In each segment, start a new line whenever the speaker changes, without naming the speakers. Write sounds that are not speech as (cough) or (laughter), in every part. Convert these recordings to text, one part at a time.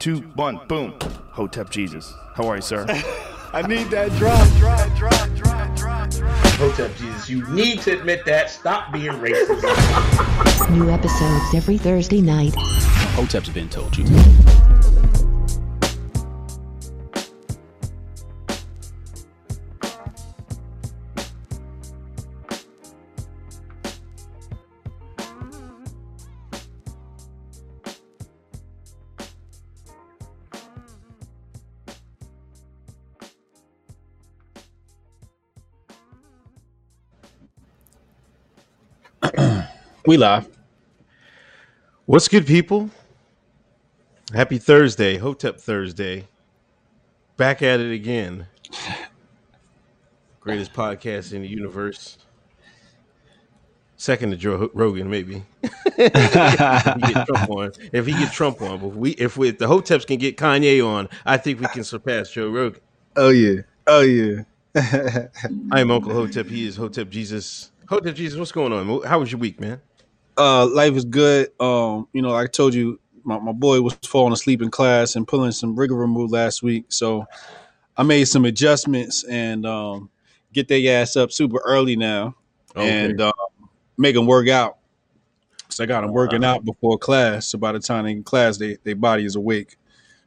two, one, boom. Hotep Jesus. How are you, sir? (laughs)
I need that drop, drop, drop, drop, drop, drop.
Hotep Jesus, you need to admit that. Stop being racist. (laughs)
New episodes every Thursday night.
Hotep's been told you. We live.
What's good, people? Happy Thursday, Hotep Thursday. Back at it again. Greatest podcast in the universe. Second to Joe Rogan, maybe. (laughs) if, he get Trump on, if he get Trump on, but if we if, we, if the Hoteps can get Kanye on, I think we can surpass Joe Rogan.
Oh yeah, oh yeah. (laughs)
I am Uncle Hotep. He is Hotep Jesus. Hotep Jesus, what's going on? How was your week, man?
Uh, life is good. Um, you know, I told you, my, my boy was falling asleep in class and pulling some rigmarole last week. So I made some adjustments and um, get their ass up super early now okay. and uh, make them work out. So I got them working out before class. So by the time they in class, they, their body is awake.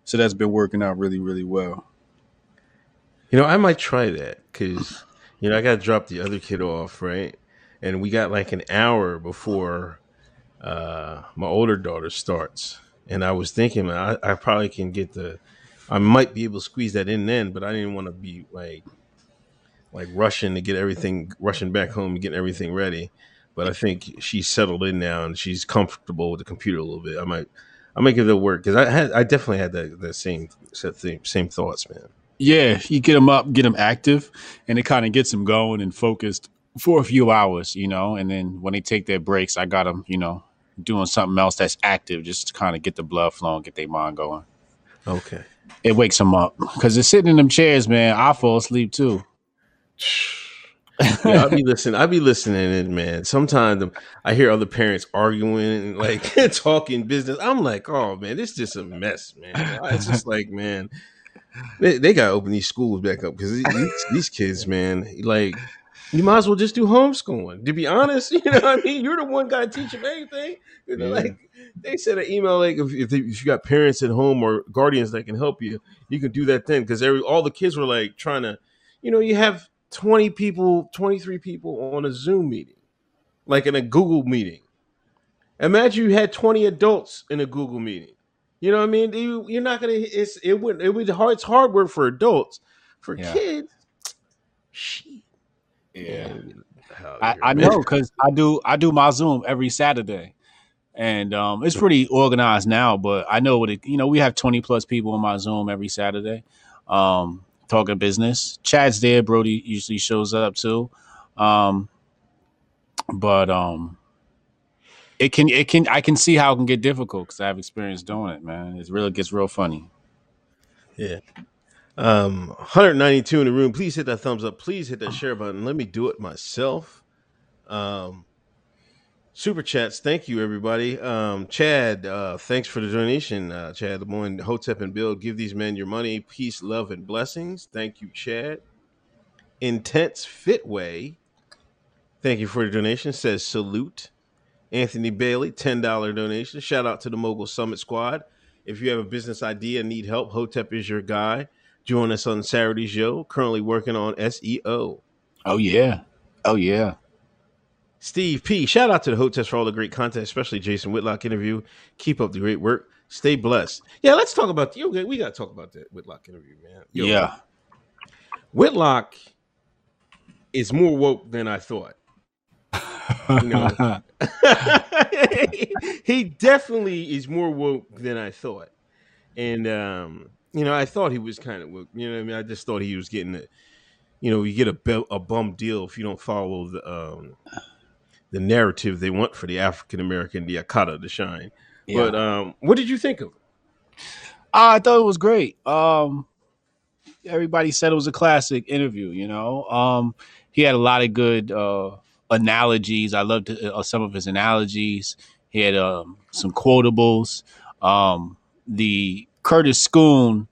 So that's been working out really, really well.
You know, I might try that because, you know, I got to drop the other kid off, right? And we got like an hour before uh, my older daughter starts, and I was thinking, man, I, I, probably can get the, I might be able to squeeze that in then, but I didn't want to be like, like rushing to get everything, rushing back home and getting everything ready. But I think she's settled in now and she's comfortable with the computer a little bit. I might, I might give it a work because I had, I definitely had that, that same, same thoughts, man.
Yeah, you get them up, get them active, and it kind of gets them going and focused for a few hours, you know. And then when they take their breaks, I got them, you know, doing something else that's active just to kind of get the blood flowing, get their mind going.
Okay.
It wakes them up because they're sitting in them chairs, man. I fall asleep too.
yeah, I'll be listening. I'll be listening, and man, sometimes I hear other parents arguing, like (laughs) talking business. I'm like, oh man, this is just a mess, man. It's just like, man, they, they got to open these schools back up because these, these kids, man, like you might as well just do homeschooling. To be honest, (laughs) you know, what I mean, you're the one guy teaching anything. You know, yeah. like they said an email like if, if, if, you got parents at home or guardians that can help you, you can do that then because every all the kids were like trying to, you know, you have 20 people, 23 people on a Zoom meeting, like in a Google meeting. Imagine you had 20 adults in a Google meeting. You know what I mean? You, are not gonna. It's it would it would hard. It's hard work for adults. For yeah. kids, (tsk) shit.
Yeah, I, I know because I do I do my Zoom every Saturday, and um, it's pretty organized now. But I know what it. You know, we have twenty plus people on my Zoom every Saturday, um, talking business. Chad's there. Brody usually shows up too, um, but um, it can it can I can see how it can get difficult because I have experience doing it. Man, it really gets real funny.
Yeah, um, 192 in the room. Please hit that thumbs up. Please hit that share button. Let me do it myself. Um, super chats. Thank you, everybody. Um, Chad, uh, thanks for the donation. Uh, Chad Lemoyne, Hotep and Bill, give these men your money, peace, love, and blessings. Thank you, Chad. Intense Fitway, thank you for the donation. Says salute. Anthony Bailey, $10 donation. Shout out to the Mogul Summit Squad. If you have a business idea, need help, Hotep is your guy. Join us on Saturday show. Currently working on SEO.
Oh yeah. Oh yeah.
Steve P. Shout out to the Hoteps for all the great content, especially Jason Whitlock interview. Keep up the great work. Stay blessed. Yeah, let's talk about you. We got to talk about that Whitlock interview, man.
Yo, yeah.
Whitlock is more woke than I thought. You know, (laughs) (laughs) he definitely is more woke than I thought, and um, you know, I thought he was kind of, you know, I mean, I just thought he was getting, a, you know, you get a a bum deal if you don't follow the um, the narrative they want for the African American, the Akata to shine. Yeah. But um, what did you think of?
I thought it was great. Um, everybody said it was a classic interview. You know, um, he had a lot of good uh, analogies. I loved uh, some of his analogies. He had um, some quotables. Um, the Curtis Scoon,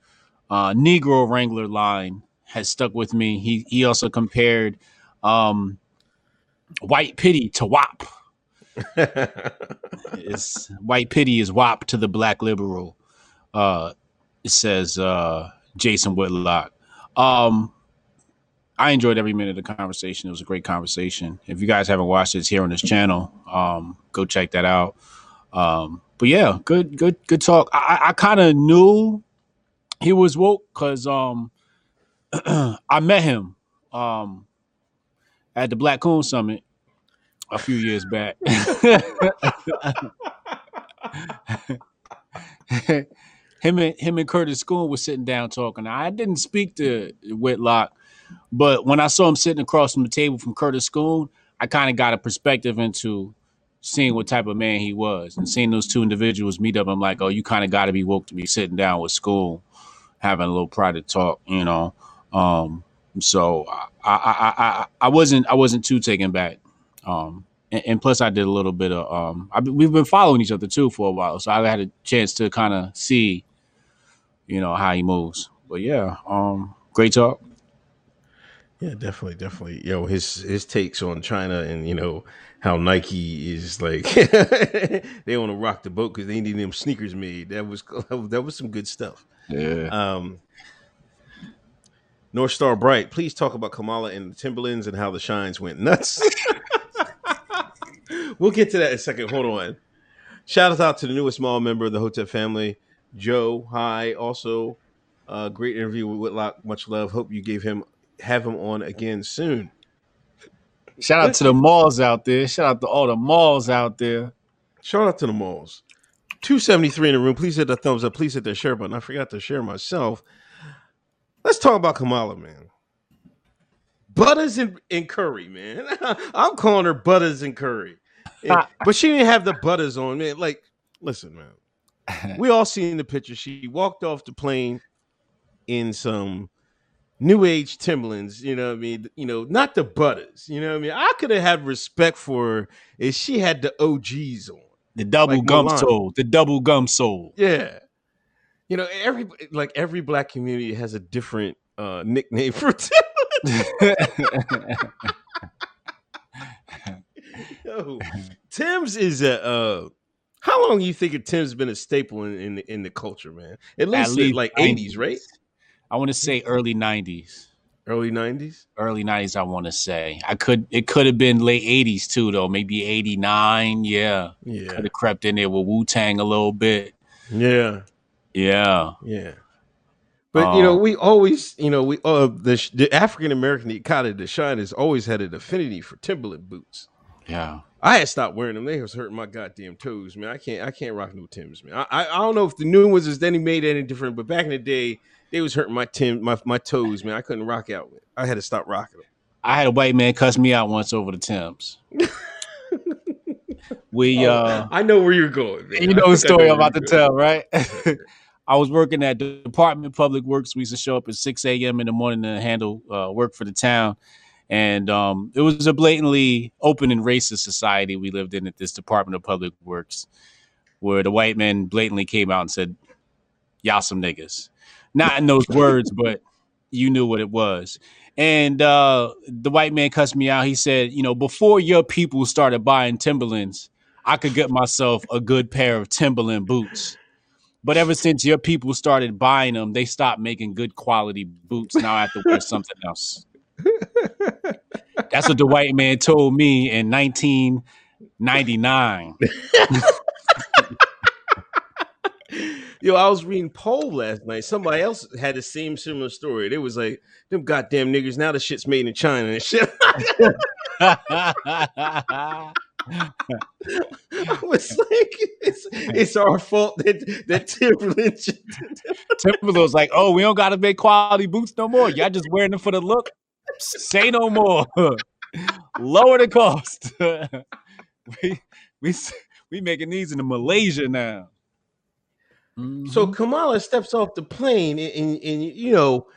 uh, Negro Wrangler line has stuck with me. He he also compared um, White Pity to WAP. (laughs) it's White Pity is WAP to the Black Liberal. Uh, it says uh, Jason Whitlock. Um, I enjoyed every minute of the conversation. It was a great conversation. If you guys haven't watched it, it's here on this channel. Um, go check that out. Um, but yeah, good, good, good talk. I, I kind of knew he was woke because um, (clears throat) I met him um, at the Black Coon Summit a few years back. (laughs) him and him and Curtis Scoon was sitting down talking. I didn't speak to Whitlock, but when I saw him sitting across from the table from Curtis Scoon, I kind of got a perspective into seeing what type of man he was and seeing those two individuals meet up. I'm like, oh, you kind of got to be woke to be sitting down with school, having a little private talk, you know. Um, so I, I, I, I wasn't I wasn't too taken back. Um, and, and, plus I did a little bit of um, I, we've been following each other too for a while, so I had a chance to kind of see you know, how he moves. But yeah, um, great talk.
Yeah, definitely, definitely. Yo, his his takes on China and you know how Nike is like (laughs) they want to rock the boat because they need them sneakers made. That was (laughs) that was some good stuff.
Yeah.
Um, North Star Bright, please talk about Kamala and the Timberlands and how the shines went nuts. (laughs) we'll get to that in a second. Hold on. Shout out to the newest small member of the Hotep family. Joe, hi. Also, uh, great interview with Whitlock. Much love. Hope you gave him have him on again soon.
Shout out to the malls out there. Shout out to all the malls out there.
Shout out to the malls. 273 in the room. Please hit the thumbs up. Please hit the share button. I forgot to share myself. Let's talk about Kamala, man. Butters and, and Curry, man. (laughs) I'm calling her Butters and Curry. And, ah. but she didn't have the butters on, man. Like, listen, man (laughs) we all seen the picture. She walked off the plane in some new age Timberlands, you know what I mean? You know, not the butters, you know what I mean? I could have had respect for her if she had the OGs on.
The double like gum sole, the double gum sole.
Yeah. You know, every like every black community has a different uh nickname (laughs) for Timberlands. Yo, Tim's is a uh how long you think Tim's been a staple in, in the, in the culture, man? At least, At least like eighties, right?
I want to say early nineties.
Early nineties.
Early nineties. I want to say. I could. It could have been late eighties too, though. Maybe eighty nine. Yeah.
Yeah.
Could have crept in there with Wu Tang a little bit.
Yeah.
Yeah.
Yeah. But you know, um, we always, you know, we uh the, the African American the shine has always had an affinity for Timberland boots.
Yeah.
I had stopped wearing them. They was hurting my goddamn toes, man. I can't I can't rock no Tims, man. I, I, I don't know if the new ones is any made any different, but back in the day, they was hurting my Tim my, my toes, man. I couldn't rock out with. I had to stop rocking them.
I had a white man cuss me out once over the Tims. we (laughs) oh, uh
I know where you're going. Man.
You know the story I'm about to tell, right? (laughs) I was working at the Department of Public Works. We used to show up at 6 a.m. in the morning to handle uh, work for the town and um, it was a blatantly open and racist society we lived in at this Department of Public Works, where the white men blatantly came out and said, "Y'all some niggas," not in those words, but you knew what it was. And uh, the white man cussed me out. He said, "You know, before your people started buying Timberlands, I could get myself a good pair of Timberland boots." But ever since your people started buying them, they stopped making good quality boots. Now I have to wear (laughs) something else. That's what the white man told me in 1999. (laughs)
Yo, I was reading Poll last night. Somebody else had the same similar story. They was like, them goddamn niggers, now the shit's made in China and shit. I was like, it's, it's our fault that that Timberland. (laughs)
Timberland's like, oh, we don't got to make quality boots no more. Y'all just wearing them for the look. Say no more. (laughs) Lower the cost. (laughs) we we we making these in Malaysia now.
Mm-hmm. So Kamala steps off the plane, and, and, and, you know,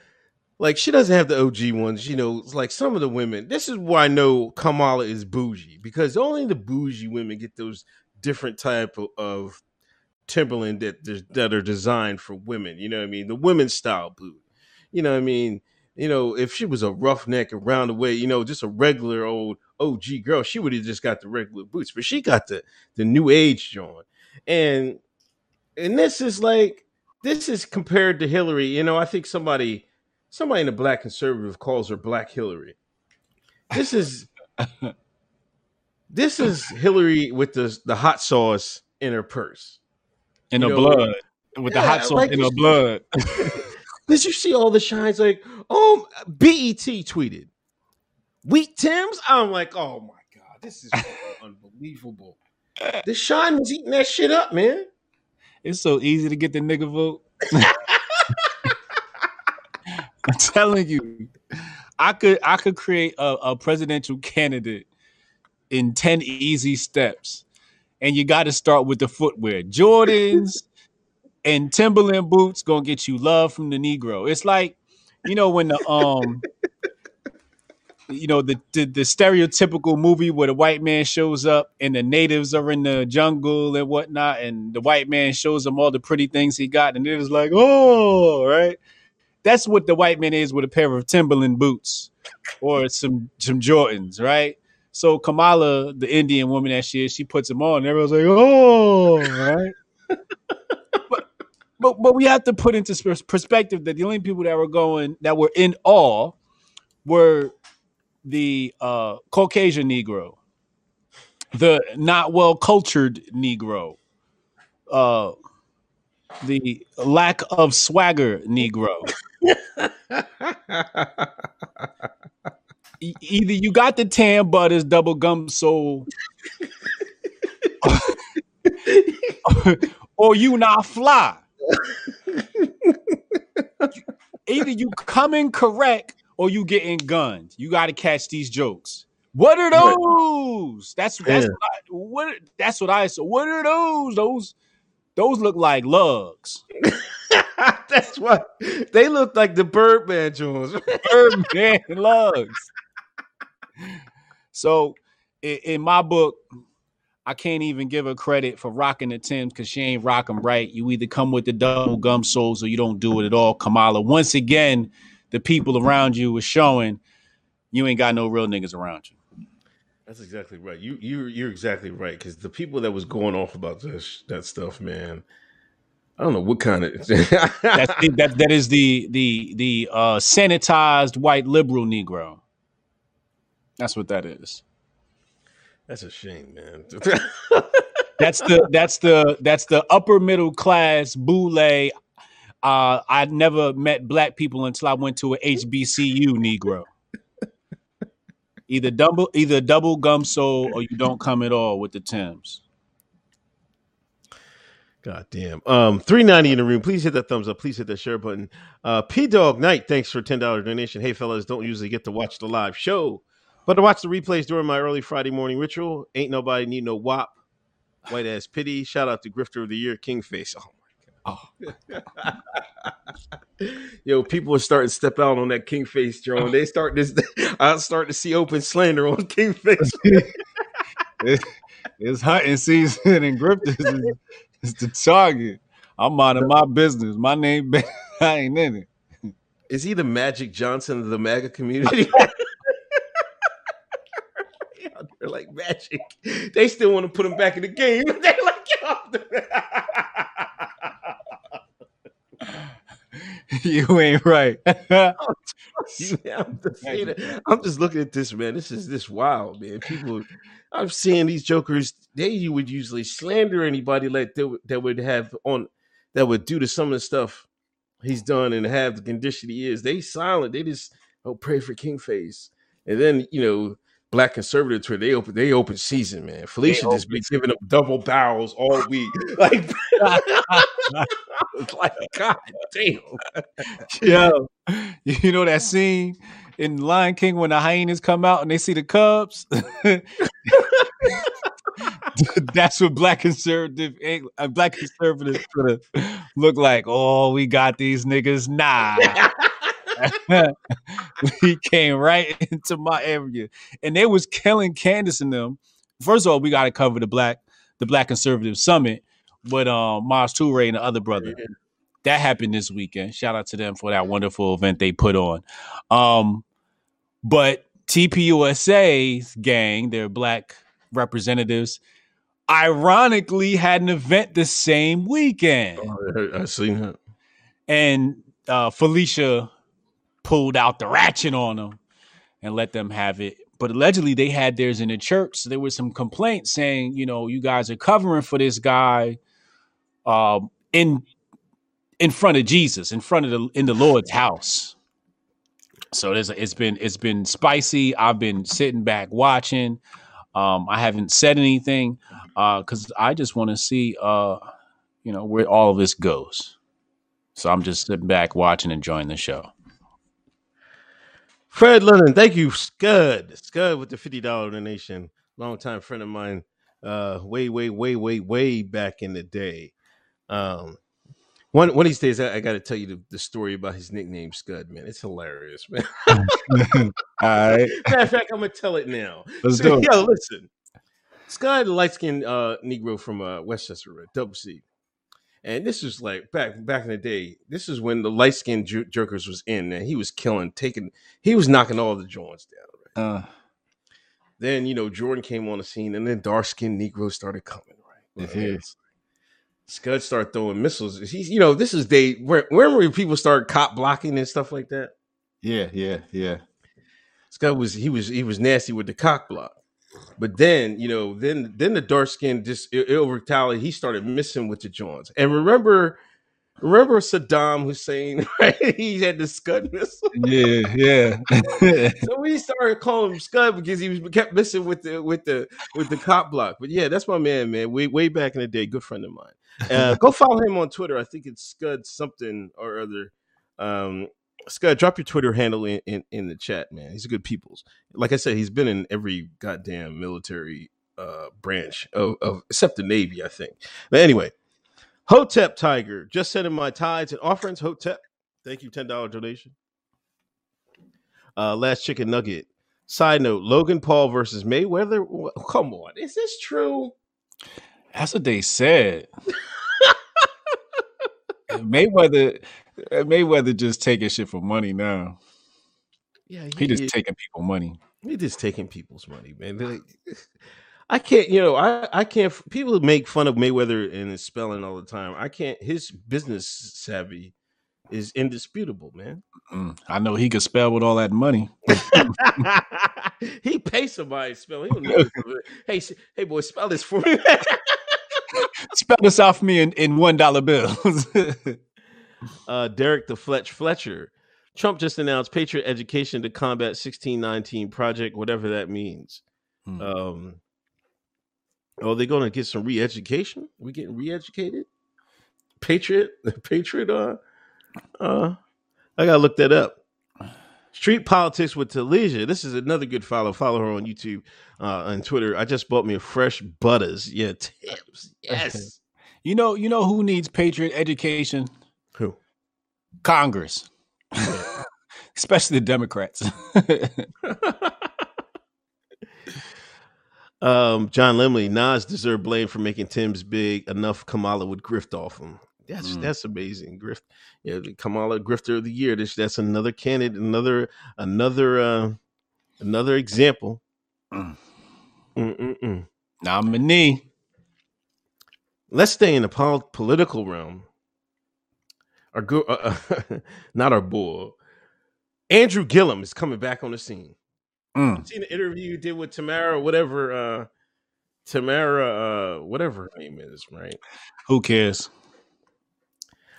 like she doesn't have the OG ones. You know, like some of the women. This is why I know Kamala is bougie because only the bougie women get those different type of, of Timberland that that are designed for women. You know what I mean? The women's style boot. You know what I mean? You know, if she was a roughneck around the way, you know, just a regular old OG girl, she would have just got the regular boots, but she got the the new age joint. And and this is like this is compared to Hillary. You know, I think somebody somebody in the black conservative calls her Black Hillary. This is (laughs) this is Hillary with the the hot sauce in her purse.
In
You
the
know,
blood. With the hot sauce
like
in the blood. (laughs) (laughs)
Did you see all the shines? Like, um, oh, BET tweeted, Wheat Tims. I'm like, oh my god, this is unbelievable. This shine was eating that shit up, man.
It's so easy to get the nigga vote. (laughs) I'm telling you, I could I could create a, a presidential candidate in 10 easy steps. And you got to start with the footwear. Jordans and Timberland boots gonna get you love from the Negro. It's like, you know, when the um you know the, the the stereotypical movie where the white man shows up and the natives are in the jungle and whatnot, and the white man shows them all the pretty things he got, and it is like, oh, right. That's what the white man is with a pair of Timberland boots or some some Jordans, right? So Kamala, the Indian woman that she is, she puts them on, and everyone's like, oh, right. (laughs) but but but we have to put into perspective that the only people that were going that were in awe were the uh, Caucasian Negro, the not well cultured Negro, uh, the lack of swagger Negro. Either you got the tan butters, double gum sole, (laughs) or you not fly. Either you coming correct or you getting gunned. You got to catch these jokes. What are those? That's that's
Yeah.
what, I, what that's what I said. What are those? Those those look like lugs. (laughs)
That's what they look like the Birdman Jones.
Birdman (laughs) lugs. So in, in my book, I can't even give her credit for rocking the Tims because she ain't rocking right. You either come with the double gum soles or you don't do it at all, Kamala. Once again, the people around you was showing you ain't got no real niggas around you.
That's exactly right. You you you're exactly right because the people that was going off about this that stuff, man. I don't know what kind of. (laughs)
That's the, that that is the the the uh, sanitized white liberal Negro. That's what that is.
That's a shame, man. (laughs)
That's the that's the that's the upper middle class boule. Uh, I never met black people until I went to a HBCU Negro. Either double either double gum sole or you don't come at all with the Tims.
God damn. Um, three ninety in the room. Please hit that thumbs up. Please hit that share button. Uh, P Dog Knight, thanks for ten dollar donation. Hey fellas, don't usually get to watch the live show, but to watch the replays during my early Friday morning ritual. Ain't nobody need no wop. White ass pity. Shout out to Grifter of the Year, King Face. Oh. (laughs) Yo, people are starting to step out on that King Face, Joe. They start this. (laughs) I start to see open slander on King Face. (laughs)
It's hunting season and grifters is, is the target. I'm minding my business. My name, I ain't in it.
Is he the Magic Johnson of the MAGA community? They're like Magic. They still want to put him back in the game. They're like, (laughs)
you ain't right. (laughs)
I'm, just it. I'm just looking at this, man. This is this wild, man. People, I'm seeing these jokers. They you would usually slander anybody like that, would- that would have on that would do to some of the stuff he's done and have the condition he is. They silent. They just oh pray for King Face, and then you know. Black conservative Twitter, they open they open season, man. Felicia just be giving up double barrels all week. (laughs) (laughs) Like, (laughs) like God damn.
Yo, you know that scene in Lion King when the hyenas come out and they see the cubs? That's what black conservative uh, black conservatives Twitter look like. Oh, we got these niggas. Nah. (laughs) he came right (laughs) into my area. And they was killing Candace and them. First of all, we gotta cover the black the black conservative summit with um Mars Toure and the other brother. That happened this weekend. Shout out to them for that wonderful event they put on. Um, but TPUSA's gang, their black representatives, ironically had an event the same weekend.
Oh, I, I seen that.
And uh, Felicia pulled out the ratchet on them and let them have it. But allegedly, they had theirs in the church. So there was some complaints saying, you know, you guys are covering for this guy um, in in front of Jesus, in front of the in the Lord's house. So it's been it's been spicy. I've been sitting back watching. Um, I haven't said anything because uh, I just want to see, uh, you know, where all of this goes. So I'm just sitting back watching, enjoying the show.
Fred Lennon, thank you, Scud. Scud with the fifty dollar donation. Longtime friend of mine, uh, way, way, way, way, way back in the day. Um, one one of these days, I, I got to tell you the, the, story about his nickname, Scud. Man, it's hilarious, man. (laughs)
All right. (laughs)
Matter of fact, I'm gonna tell it now.
Let's so,
Yo, listen. Scud, light skinned uh, Negro from uh, Westchester, Double C. And this is like back back in the day. This is when the light skinned jer- jerkers was in, and he was killing, taking, he was knocking all the joints down. Right? Uh. Then you know Jordan came on the scene, and then dark skinned Negroes started coming. Right,
mm-hmm.
Scud started throwing missiles. He's, you know, this is day where where people start cop blocking and stuff like that.
Yeah, yeah, yeah.
Scud was he was he was nasty with the cock block. But then, you know, then then the dark skin just ill retaliate. He started missing with the joints. And remember, remember Saddam Hussein, (laughs) right? He had the Scud missile.
Yeah, yeah. (laughs)
so we started calling him Scud because he was kept missing with the with the with the cop block. But yeah, that's my man, man. Way way back in the day, good friend of mine. Uh, go follow him on Twitter. I think it's Scud something or other. Um, Scott, drop your Twitter handle in, in, in, the chat, man. He's a good people's. Like I said, he's been in every goddamn military uh, branch of, of except the Navy, I think. But anyway, Hotep Tiger just sending my tithes and offerings. Hotep, thank you, ten dollar donation. Uh, last chicken nugget. Side note: Logan Paul versus Mayweather. Come on, is this true?
That's what they said. (laughs) Mayweather Mayweather just taking shit for money now.
Yeah,
he, he just he, taking people money.
He just taking people's money, man. Like, I can't, you know, I I can't. People make fun of Mayweather and his spelling all the time. I can't. His business savvy is indisputable, man.
Mm, I know he could spell with all that money. (laughs)
he pays somebody to spell. He hey, hey, boy, spell this for me. (laughs)
spell this out for me in, in one dollar bills (laughs)
uh, Derek the Fletch Fletcher. Trump just announced Patriot Education to Combat 1619 Project, whatever that means. Hmm. Um, oh, they're going to get some re-education. We getting re-educated? Patriot, (laughs) Patriot. Uh, uh, I gotta look that up. Street politics with Talisha. This is another good follow. Follow her on YouTube, uh, on Twitter. I just bought me a fresh butters. Yeah, tips. Yes.
you know, you know who needs Patriot education? Congress, (laughs) especially the Democrats. (laughs)
um, John Lemley, Nas deserved blame for making Tim's big enough. Kamala would grift off him. That's mm. that's amazing. Grift, yeah, Kamala Grifter of the Year. This, that's another candidate, another another uh, another example.
Mm. Nominee.
Let's stay in the pol- political realm our (laughs) uh, not our bull. Andrew Gillum is coming back on the scene. Mm. seen the interview you did with Tamara, whatever, uh, Tamara, uh, whatever her name is, right?
Who cares?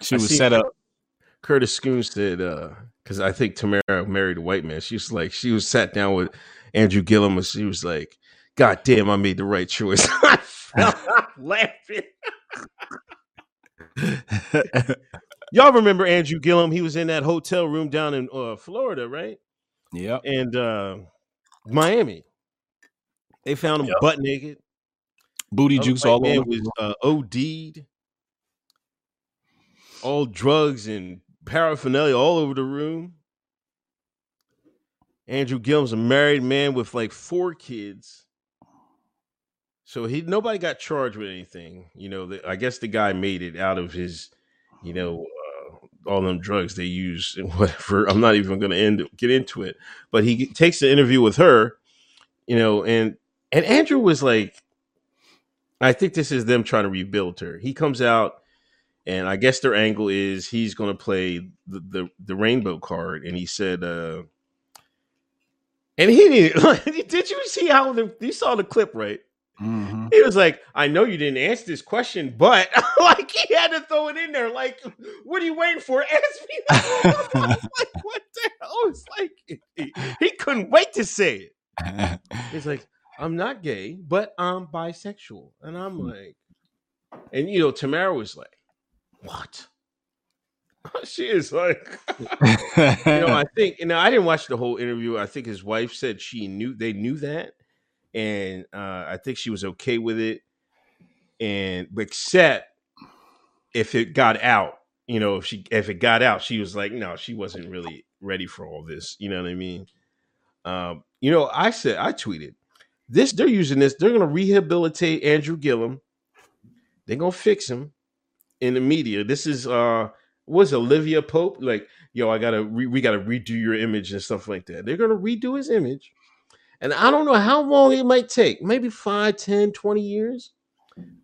She I was set up.
Curtis Scoon said, uh, because I think Tamara married a white man. She was like, she was sat down with Andrew Gillum and she was like, God damn, I made the right choice. (laughs) I fell (laughs) laughing. Y'all remember Andrew Gillum? He was in that hotel room down in uh, Florida, right?
Yeah.
And uh, Miami. They found him yep. butt naked.
Booty juice all man over.
was uh, OD'd. All drugs and paraphernalia all over the room. Andrew Gillum's a married man with like four kids. So he nobody got charged with anything. You know, the, I guess the guy made it out of his, you know, all them drugs they use and (laughs) whatever. I'm not even going to end get into it. But he takes the interview with her, you know, and and Andrew was like, I think this is them trying to rebuild her. He comes out, and I guess their angle is he's going to play the, the the rainbow card, and he said. uh and he didn't. (laughs) Did you see how the you saw the clip right?
Mm-hmm.
He was like, I know you didn't answer this question, but (laughs) like he had to throw it in there. Like, what are you waiting for? (laughs) Ask me. (laughs) like, what the hell? It's like he, he couldn't wait to say it. He's like, I'm not gay, but I'm bisexual. And I'm like, and you know, Tamara was like, What? she is like you know, I think you know, I didn't watch the whole interview. I think his wife said she knew they knew that and uh, I think she was okay with it. And except if it got out, you know, if she if it got out, she was like, no, she wasn't really ready for all this. You know what I mean? Um, you know, I said I tweeted this. They're using this. They're going to rehabilitate Andrew Gillum. They're going to fix him in the media. This is uh was Olivia Pope like, yo, I gotta re- we gotta redo your image and stuff like that. They're gonna redo his image and I don't know how long it might take. Maybe 5, 10, 20 years.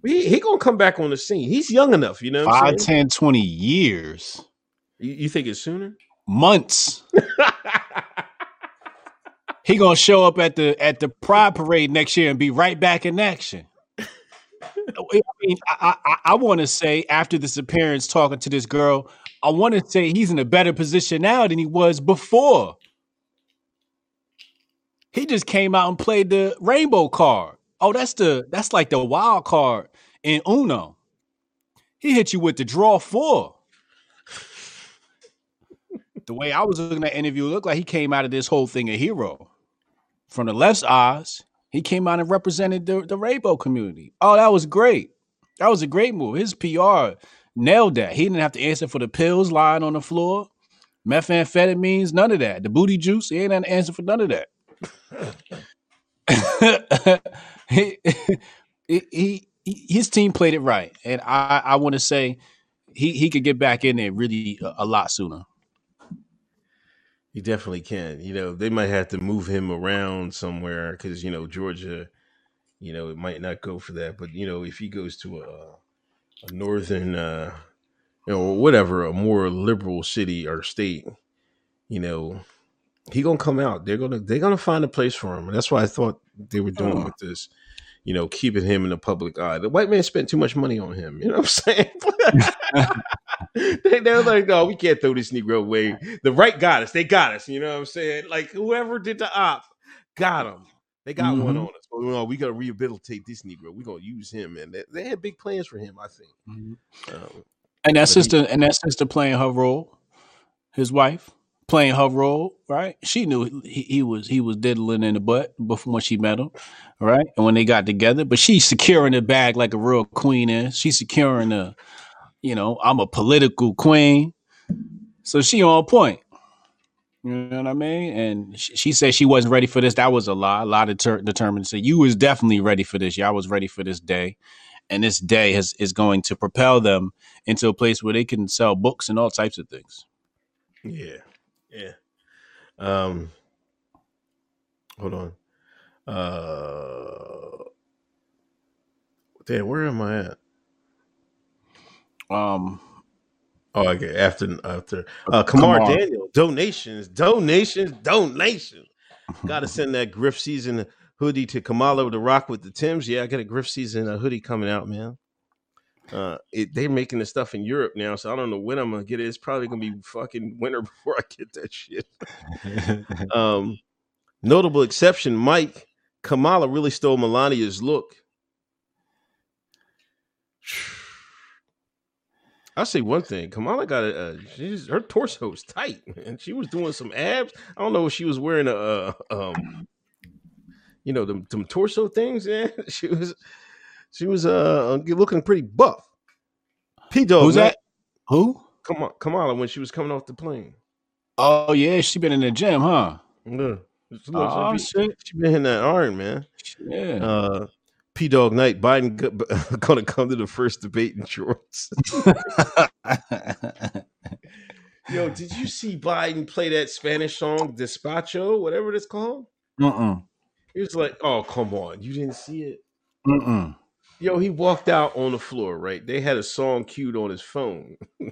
He, he gonna come back on the scene. He's young enough, you know.
5, 10, 20 years.
You, you think it's sooner?
Months. (laughs) he gonna show up at the at the Pride Parade next year and be right back in action. I mean, I, I, I want to say after this appearance, talking to this girl, I want to say he's in a better position now than he was before. He just came out and played the rainbow card. Oh, that's the that's like the wild card in Uno. He hit you with the draw four. the way I was looking at interview, it looked like he came out of this whole thing a hero. From the left's eyes, he came out and represented the, the rainbow community. Oh, that was great. That was a great move. His PR nailed that. He didn't have to answer for the pills lying on the floor, methamphetamines, none of that. The booty juice, he ain't had to answer for none of that. He, he, his team played it right, and I, I want to say he he could get back in there really a, a lot sooner.
He definitely can. You know, they might have to move him around somewhere because you know Georgia, you know, it might not go for that. But you know, if he goes to a, a northern, uh, you know, whatever, a more liberal city or state, you know, he gonna come out. They're gonna they're gonna find a place for him. And that's why I thought they were doing
Oh.
with this, you know, keeping him in the public eye. The white man spent too much money on him. You know what I'm saying? (laughs) they, they're like, no, we can't throw this Negro away. The right got us. They got us. You know what I'm saying? Like whoever did the op got him. They got one
Mhm.
on us. But no, we gotta rehabilitate this Negro. We're gonna use him, and they, they had big plans for him. I think. Um,
And that
But he-
sister, and that sister playing her role, his wife playing her role, right? She knew he, he was he was diddling in the butt before when she met him, right? And when they got together, but she's securing the bag like a real queen is. She's securing the, you know, I'm a political queen, so she on point. You know what I mean? And she, she said she wasn't ready for this. That was a lie. A lot of ter- determined say you was definitely ready for this. Y'all was ready for this day, and this day has is going to propel them into a place where they can sell books and all types of things.
Yeah, yeah. Um, hold on. Uh, damn, where am I at?
Um,
Oh, okay. After after uh, Kamar,
Kamar.
Daniel donations, donations, donations. Got to (laughs) send that Griff season hoodie to Kamala to rock with the Tims. Yeah, I got a Griff season hoodie coming out, man. Uh, it, they're making the stuff in Europe now, so I don't know when I'm gonna get it. It's probably gonna be fucking winter (laughs) before I get that shit. (laughs) um, notable exception, Mike Kamala really stole Melania's look. I'll say one thing. Kamala got a, she's, her torso is tight, and she was doing some abs. I don't know if she was wearing a, uh, um, you know, them, them torso things. Yeah, (laughs) she was, she was uh looking pretty buff. P Dog,
Who's that? Who?
Come on, Kamala when she was coming off the plane.
Oh yeah, she been in the gym, huh?
Yeah.
Oh,
she,
shit.
she been in that iron, man.
Yeah.
Uh, P Dog Night. Biden go- (laughs) gonna come to the first debate in shorts. (laughs) Yo, did you see Biden play that Spanish song Despacho, whatever it's called?
Mm-mm.
He was like, "Oh, come on, you didn't see it."
Mm-mm.
Yo, he walked out on the floor, right? They had a song queued on his phone. (laughs)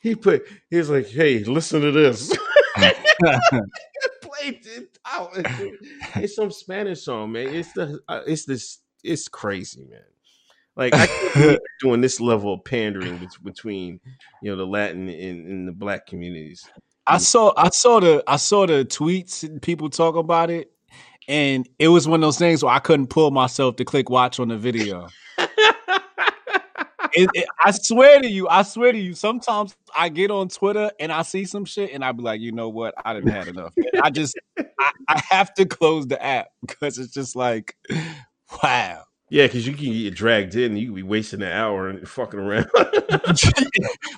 he put, he was like, hey, listen to this. (laughs) (laughs) Played it out. It's some Spanish song, man. It's the, uh, it's this, it's crazy, man. Like I can't doing this level of pandering between, you know, the Latin and, and the black communities.
I saw I saw the I saw the tweets and people talk about it, and it was one of those things where I couldn't pull myself to click watch on the video. (laughs) It- it- I swear to you, I swear to you. Sometimes I get on Twitter and I see some shit, and I be like, you know what? I didn't had enough. I just (laughs) I, I have to close the app because it's just like, (laughs) wow.
Yeah, because you can get dragged in, you be wasting an hour and fucking around.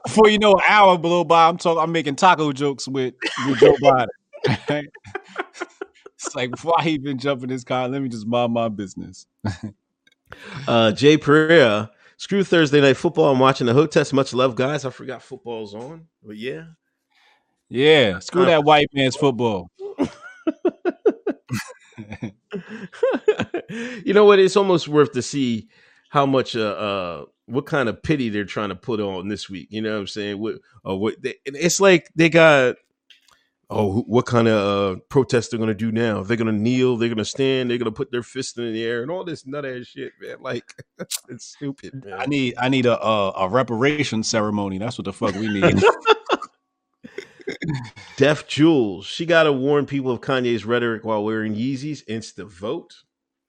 Before you know, an hour blow by, I'm talking. I'm making taco jokes with, with Joe Biden. It's (laughs) like why even jump in this car, let me just mind my business. (laughs)
Uh, Jay Pereira, screw Thursday night football. I'm watching the Hotest. Much love, guys. I forgot football's on, but yeah.
Yeah, screw that white man's football. (laughs)
you know what? It's almost worth to see how much uh, uh what kind of pity they're trying to put on this week. You know what I'm saying? What uh, what they, it's like they got oh who- what kind of uh protest they're gonna do now? They're gonna kneel, they're gonna stand, they're gonna put their fist in the air and all this nut ass shit, man. Like (laughs) it's stupid, man.
I need I need a a, a reparation ceremony. That's what the fuck we need. (laughs)
Deaf Jules, she got to warn people of Kanye's rhetoric while wearing Yeezys. Insta vote.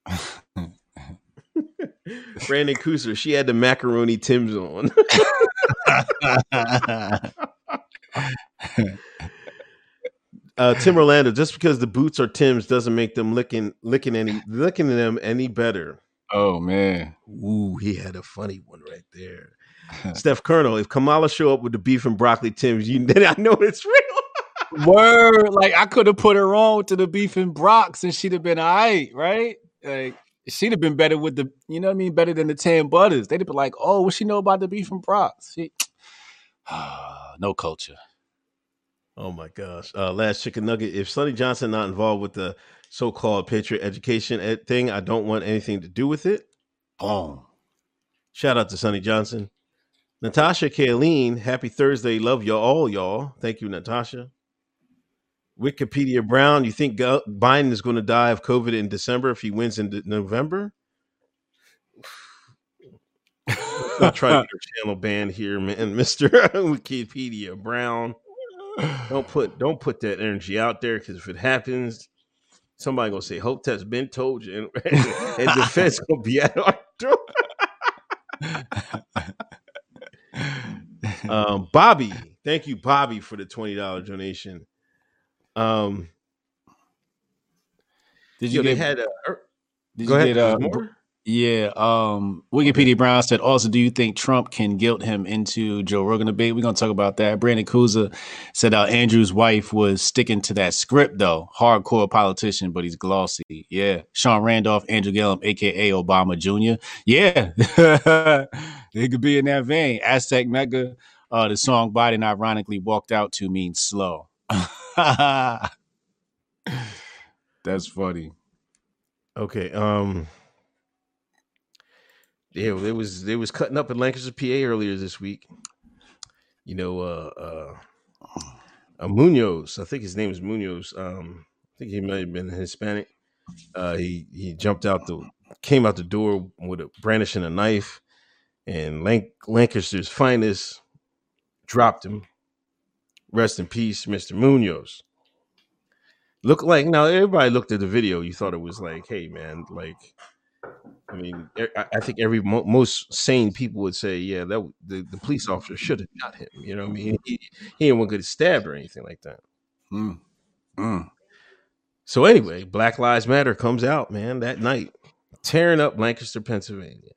(laughs) Brandon Cooser, she had the macaroni Tim's on. Uh, Tim Orlando, just because the boots are Tim's doesn't make them licking licking any licking them any better.
oh man.
Ooh, he had a funny one right there. Steph Colonel, if Kamala show up with the beef and broccoli Tim's, you (laughs) then I know it's real.
Word, like I could have put her on to the beef and Brox and she'd have been all right, right? Like she'd have been better with the, you know what I mean, better than the tan butters. They'd have been like, oh, what she know about the beef and Brox? She, (sighs) no culture.
Oh my gosh. Uh, last chicken nugget. If Sonnie Johnson not involved with the so-called Patriot education ed- thing, I don't want anything to do with it.
Oh.
Shout out to Sonnie Johnson. Natasha Kaleen, happy Thursday. Love y'all all, y'all. Thank you, Natasha. Wikipedia Brown, you think Go- Biden is going to die of COVID in December if he wins in de- November? (laughs) Not try to get your channel banned here, man, (laughs) Mister Wikipedia Brown. Don't put don't put that energy out there because if it happens, somebody gonna say Hotep's been told you, and, (laughs) and defense gonna be at our door. (laughs) um, Bobby, thank you, Bobby, for the twenty dollar donation. Um,
Did
yo,
you
they
get?
had a, er,
did
go
you
ahead.
get? Uh,
more?
Yeah. Um. Wikipedia Brown said. Also, do you think Trump can guilt him into Joe Rogan debate? We're gonna talk about that. Brandon Kuza said uh, Andrew's wife was sticking to that script though. Hardcore politician, but he's glossy. Yeah. Sean Randolph, Andrew Gillum, aka Obama Jr. Yeah. (laughs) it could be in that vein. Aztec Mega. Uh, the song Biden ironically walked out to means slow. (laughs) That's funny.
Okay. Um. Yeah, it was it was cutting up in Lancaster, PA earlier this week. You know, uh, uh, uh Munoz. I think his name is Munoz. Um, I think he might have been Hispanic. Uh, he he jumped out the came out the door with a brandishing a knife, and Lanc- Lancaster's finest dropped him. Rest in peace, Mister Munoz. Look like now everybody looked at the video. You thought it was like, hey man, like I mean, I think every most sane people would say, yeah, that the, the police officer should have shot him. You know, what I mean, he, he want to get stabbed or anything like that.
Mm. Mm.
So anyway, Black Lives Matter comes out, man, that night, tearing up Lancaster, Pennsylvania,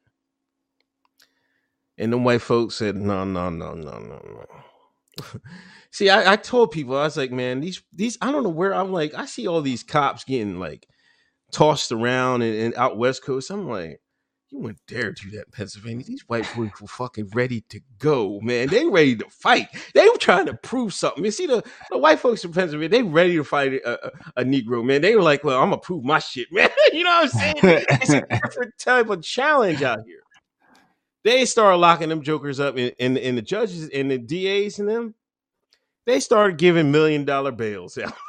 and them white folks said, no, no, no, no, no, no. (laughs) See, I, I told people, I was like, man, these these I don't know where I'm like, I see all these cops getting like tossed around and, and out west coast. I'm like, you wouldn't dare do that in Pennsylvania. These white boys were fucking ready to go, man. They ready to fight. They were trying to prove something. You see, the, the white folks in Pennsylvania, they ready to fight a, a, a Negro, man. They were like, well, I'm gonna prove my shit, (laughs) man. you know what I'm saying? It's a (laughs) different type of challenge out here. They started locking them jokers up, and, and, and the judges and the DAs and them, they started giving million dollar bails out. (laughs)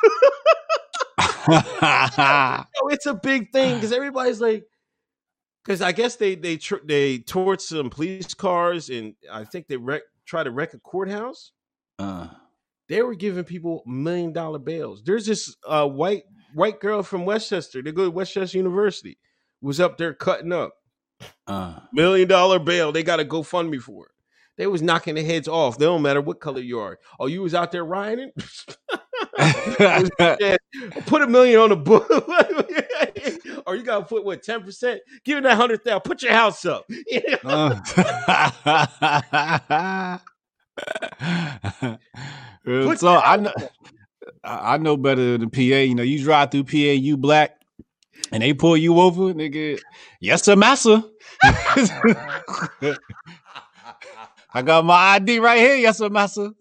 (laughs) so it's a big thing because everybody's like, because I guess they they tr- they torched some police cars and I think they wreck, tried to wreck a courthouse.
Uh,
They were giving people million dollar bails. There's this uh, white white girl from Westchester. They go to West Chester University. Was up there cutting up
uh.
million dollar bail. They got to go fund me for it. They was knocking their heads off. They don't matter what color you are. Oh, you was out there rioting. (laughs) (laughs) Put a million on the book. (laughs) or you got to put what ten percent? Give it that hundred thousand. Put your house up. (laughs)
Uh. So I know. I I know better than PA. You know, you drive through PA, you black, and they pull you over, nigga. Yes, sir, massa. I got my ID right here. Yes, sir, massa.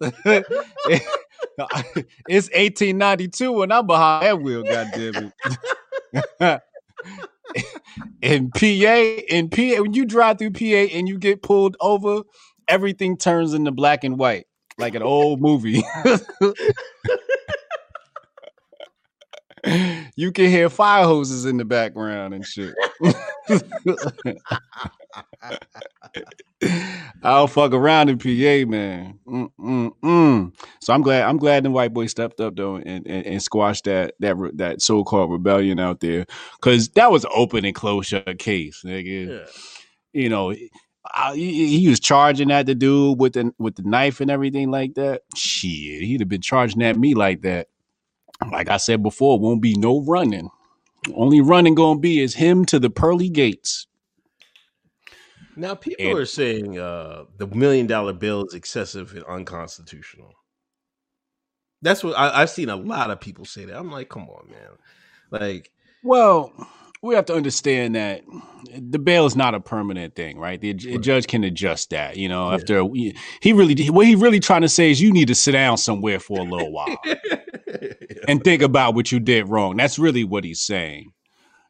It's 1892 and I'm behind that wheel, goddamn it. (laughs) in PA, in PA, when you drive through PA and you get pulled over, everything turns into black and white, like an old movie. (laughs) you can hear fire hoses in the background and shit. (laughs) I'll fuck around in PA, man. Mm-mm-mm. So I'm glad. I'm glad the white boy stepped up though and, and, and squashed that that that so called rebellion out there because that was open and close shut case, nigga.
Yeah.
You know, I, he, he was charging at the dude with the with the knife and everything like that. Shit, he'd have been charging at me like that. Like I said before, won't be no running. Only running gonna be is him to the pearly gates.
Now people
And-
are saying uh, the million dollar bill is excessive and unconstitutional. That's what I, I've seen a lot of people say that. I'm like, come on, man. Like,
Well, we have to understand that the bail is not a permanent thing, right? The ju- judge can adjust that. You know,
Yeah.
after we, he really what he really trying to say is you need to sit down somewhere for a little while (laughs) and think about what you did wrong. That's really what he's saying.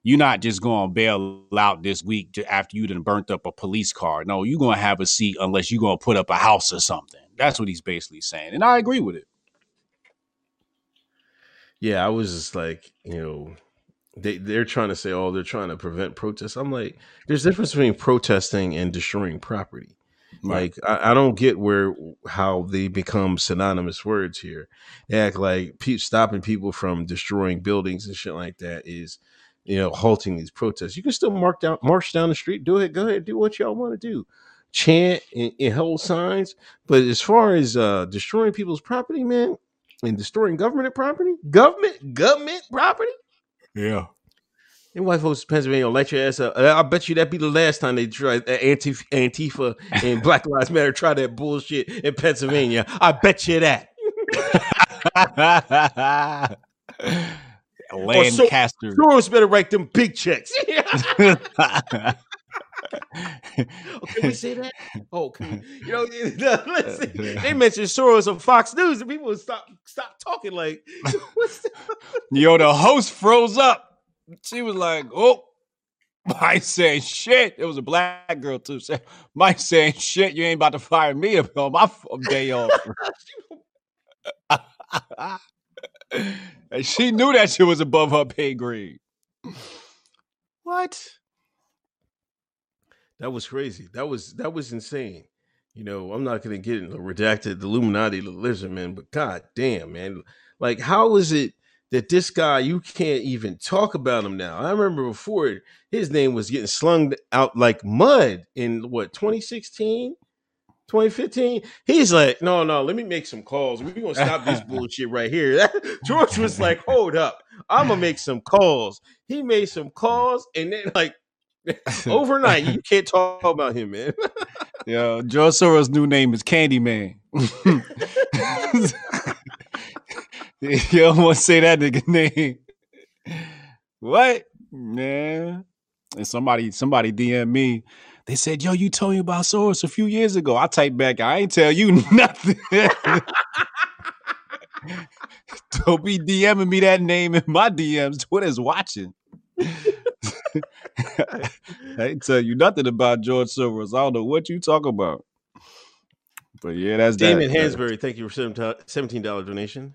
You're not just going to bail out this week ju- after you done burnt up a police car. No, you're going to have a seat unless you're going to put up a house or something. That's what he's basically saying, and I agree with it.
yeah, I was just like, you know, they they're trying to say, oh, they're trying to prevent protests. I'm like, there's a difference between protesting and destroying property. Like I, I don't get where how they become synonymous words here. They act like pe- stopping people from destroying buildings and shit like that is, you know, halting these protests. You can still mark down, march down the street. Do it. Go ahead. Do what y'all want to do. Chant and, and hold signs. But as far as uh, destroying people's property, man, and destroying government property, government government property.
yeah.
And white folks in Pennsylvania will light your ass up. I bet you that'd be the last time they try uh, Antif- Antifa and (laughs) Black Lives Matter try that bullshit in Pennsylvania. I bet you that. (laughs)
Lancaster.
Soros better write them big checks. (laughs) oh, can we say that? Oh, can we, you know, listen, (laughs) they (laughs) mentioned Soros on Fox News, and people would stop stop talking like, what's the-
Yo, the host froze up. She was like, "Oh, Mike saying shit." It was a black girl too. Said, Mike saying shit. You ain't about to fire me up on my f- day off. And she knew that shit was above her pay grade. What?
That was crazy. That was that was insane. You know, I'm not gonna get into the redacted the Illuminati, the lizard man, but god damn, man. Like, how is it that this guy you can't even talk about him now? I remember before his name was getting slung out like mud in what 2016, 2015. He's like, no, no, let me make some calls. We're gonna stop this (laughs) bullshit right here. (laughs) George was like, hold up, I'm gonna make some calls. He made some calls, and then like (laughs) overnight, you can't talk about him, man.
Yo, George Soros' new name is Candyman. you don't want to say that nigga name. What? Man. And somebody somebody DM me. They said, "Yo, you told me about Soros a few years ago." I type back, "I ain't tell you (laughs) nothing." (laughs) Don't be DMing me that name in my DMs. Twitter's watching. (laughs) I ain't tell you nothing about George Soros. I don't know what you talk about. But yeah, that's
Damon
that.
Hansberry, thank you for seventeen dollar donation.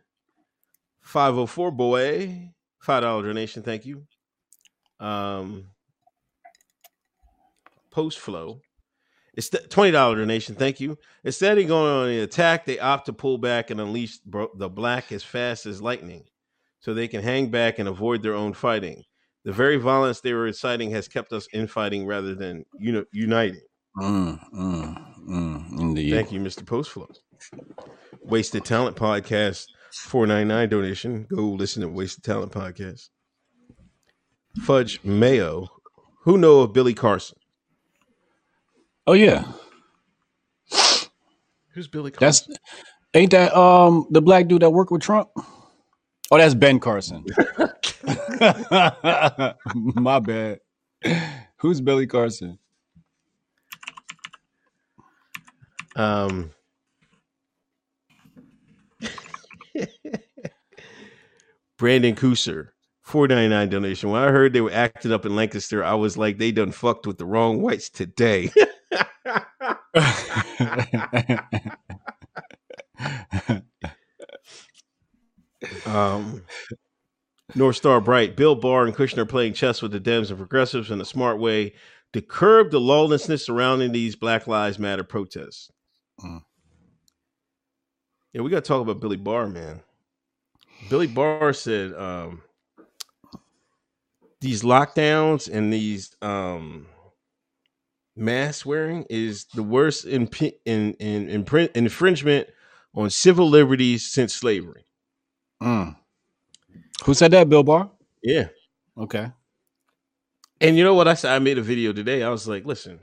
Five oh four boy, five dollar donation. Thank you. Um, post flow. It's the twenty dollar donation. Thank you. Instead of going on the attack, they opt to pull back and unleash bro- the black as fast as lightning, so they can hang back and avoid their own fighting. The very violence they were inciting has kept us infighting rather than uni- uniting.
Mm, mm, mm, indeed.
Thank you, Mr. Postflow. Wasted Talent Podcast, four ninety nine donation. Go listen to Wasted Talent Podcast. Fudge Mayo. Who know of Billy Carson?
Oh yeah,
Who's Billy Carson?
that's ain't that um the black dude that worked with Trump? Oh, that's Ben Carson. (laughs) (laughs) My bad. Who's Billy Carson?
Um, (laughs) Brandon Cooser, four ninety nine donation. When I heard they were acting up in Lancaster, I was like, they done fucked with the wrong whites today. (laughs) um, North Star Bright, Bill Barr and Kushner playing chess with the Dems and progressives in a smart way to curb the lawlessness surrounding these Black Lives Matter protests.
Mm.
Yeah, we got to talk about Billy Barr, man. Billy Barr said um, these lockdowns and these um, mask wearing is the worst in, in, in, in infringement on civil liberties since slavery.
Mm. Who said that, Bill Barr?
Yeah.
Okay.
And you know what I said? I made a video today. I was like, listen,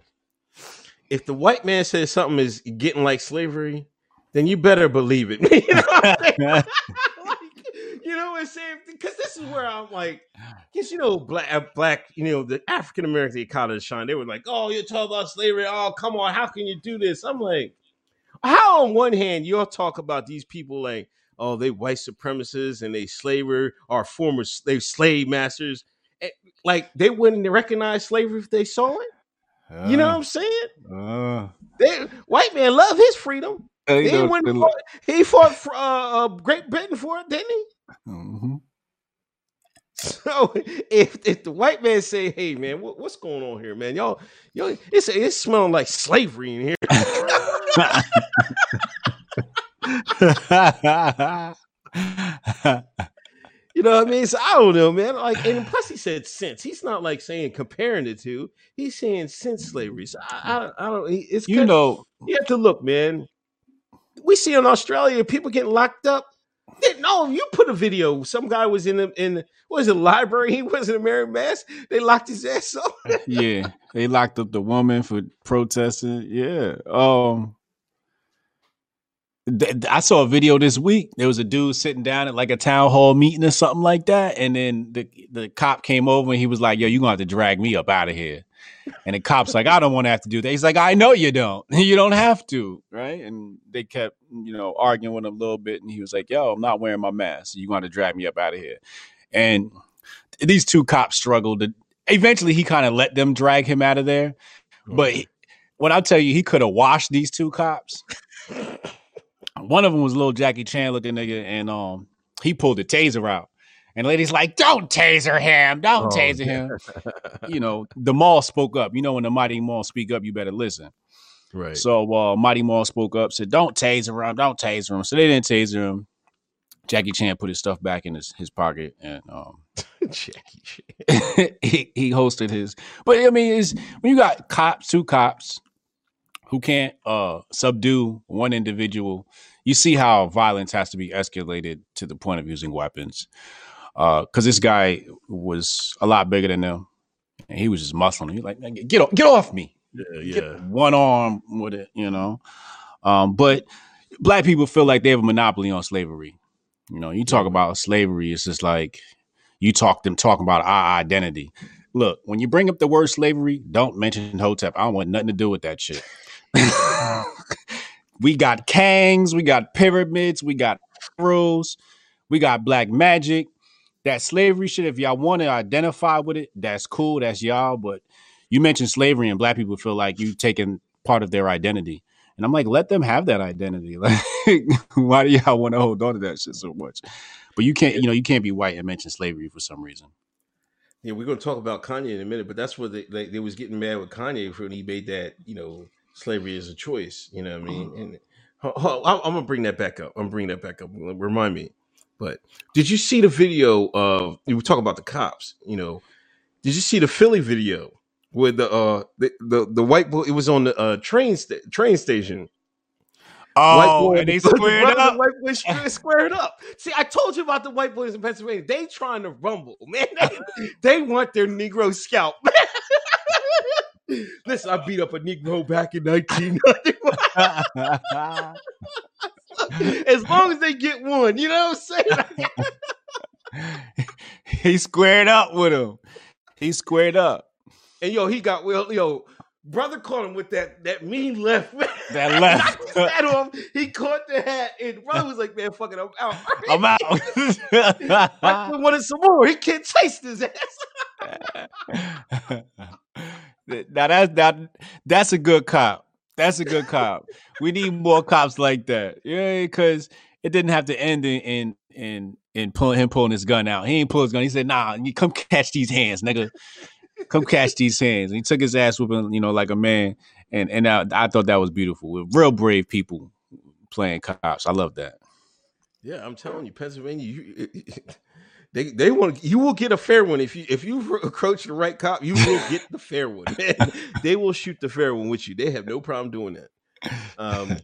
if the white man says something is getting like slavery, then you better believe it. (laughs) you know (laughs) what I'm saying? like, you know what I'm saying? Because this is where I'm like, because you know, black, black, you know, the African American economy shine. They were like, oh, you're talking about slavery. Oh, come on, how can you do this? I'm like, how on one hand you'll talk about these people like, oh, they white supremacists and they slaver or former they slave masters. Like they wouldn't recognize slavery if they saw it. Uh, you know what I'm saying? Uh, they, white man love his freedom. Uh, he, know, fought, he fought for uh, Great Britain for it, didn't he? Mm-hmm. So if if the white man say, "Hey man, what, what's going on here, man? Y'all, y'all, it's it's smelling like slavery in here." you know what I mean? So I don't know, man. Like, and plus he said since. He's not like saying comparing the two. He's saying since slavery. So I, I, I don't. It's
you know
you have to look, man. We see in Australia people getting locked up. No, you put a video. Some guy was in the in what was it library? (laughs) He wasn't a married mass. They locked his ass up. (laughs)
yeah, they locked up the woman for protesting. Yeah. Um. I saw a video this week. There was a dude sitting down at like a town hall meeting or something like that, and then the the cop came over and he was like, "Yo, you gonna have to drag me up out of here." And the cop's like, "I don't want to have to do that." He's like, "I know you don't. (laughs) you don't have to, right?" And they kept, you know, arguing with him a little bit, and he was like, "Yo, I'm not wearing my mask. You gonna drag me up out of here." And these two cops struggled. To, eventually, he kind of let them drag him out of there. But he, when I tell you, he could have washed these two cops. One of them was a little Jackie Chan looking nigga, and um, he pulled the taser out. And the lady's like, "Don't taser him! Don't oh, taser him!" (laughs) you know, the mall spoke up. You know, when the mighty mall speak up, you better listen.
Right.
So uh, mighty mall spoke up, said, "Don't taser him! Don't taser him!" So they didn't taser him. Jackie Chan put his stuff back in his, his pocket, and um, (laughs)
Jackie Chan (laughs)
he, he hosted his. But I mean, is when you got cops, two cops who can't uh, subdue one individual, you see how violence has to be escalated to the point of using weapons. Because uh, this guy was a lot bigger than them, and he was just muscling. He's like, "Get off, get off me!"
Yeah, yeah.
one arm with it, you know. Um, but black people feel like they have a monopoly on slavery. You know, you talk about slavery, it's just like you talk them talking about our identity. Look, when you bring up the word slavery, don't mention Hotep. I don't want nothing to do with that shit. (laughs) we got kangs, we got pyramids, we got rules, we got black magic. That slavery shit, if y'all want to identify with it, that's cool, that's y'all. But you mentioned slavery and black people feel like you taking part of their identity. And I'm like, let them have that identity. (laughs) Like, why do y'all want to hold on to that shit so much? But you can't, you know, you can't be white and mention slavery for some reason.
Yeah, we're gonna talk about Kanye in a minute, but that's what they like, they was getting mad with Kanye for when he made that, you know, slavery is a choice. You know what I mean? Uh-huh. And I'm gonna bring that back up. I'm gonna bring that back up. Remind me. But did you see the video of you were talking about the cops? You know, did you see the Philly video with the uh the the, the white boy? It was on the uh, train train station.
Oh, boy, and they (laughs) squared up.
The white boys (laughs) squared up. See, I told you about the white boys in Pennsylvania. They trying to rumble, man. (laughs) They, they want their Negro scalp. Listen, I beat up a Negro back in 1991. (laughs) as long as they get one, you know what I'm
saying? (laughs) he squared up with him. He squared up.
And yo, he got well, yo, brother caught him with that that mean left.
That (laughs) left.
hat on. He caught the hat, and brother was like, "Man, fuck it, I'm out.
I'm out."
I wanted some more. He can't taste his ass.
now that's that that's a good cop. That's a good cop. We need more cops like that. Yeah, because it didn't have to end in in in, in pulling him pulling his gun out. He ain't pull his gun. He said, "Nah, you come (laughs) catch these hands, nigga. Come catch these hands." And he took his ass whooping, you know, like a man. And and I, I thought that was beautiful. With real brave people playing cops. I love that.
Yeah, I'm telling you, Pennsylvania. You, (laughs) they they want you will get a fair one if you if you approach the right cop, you will get the fair one. (laughs) they will shoot the fair one with you. They have no problem doing that. Um,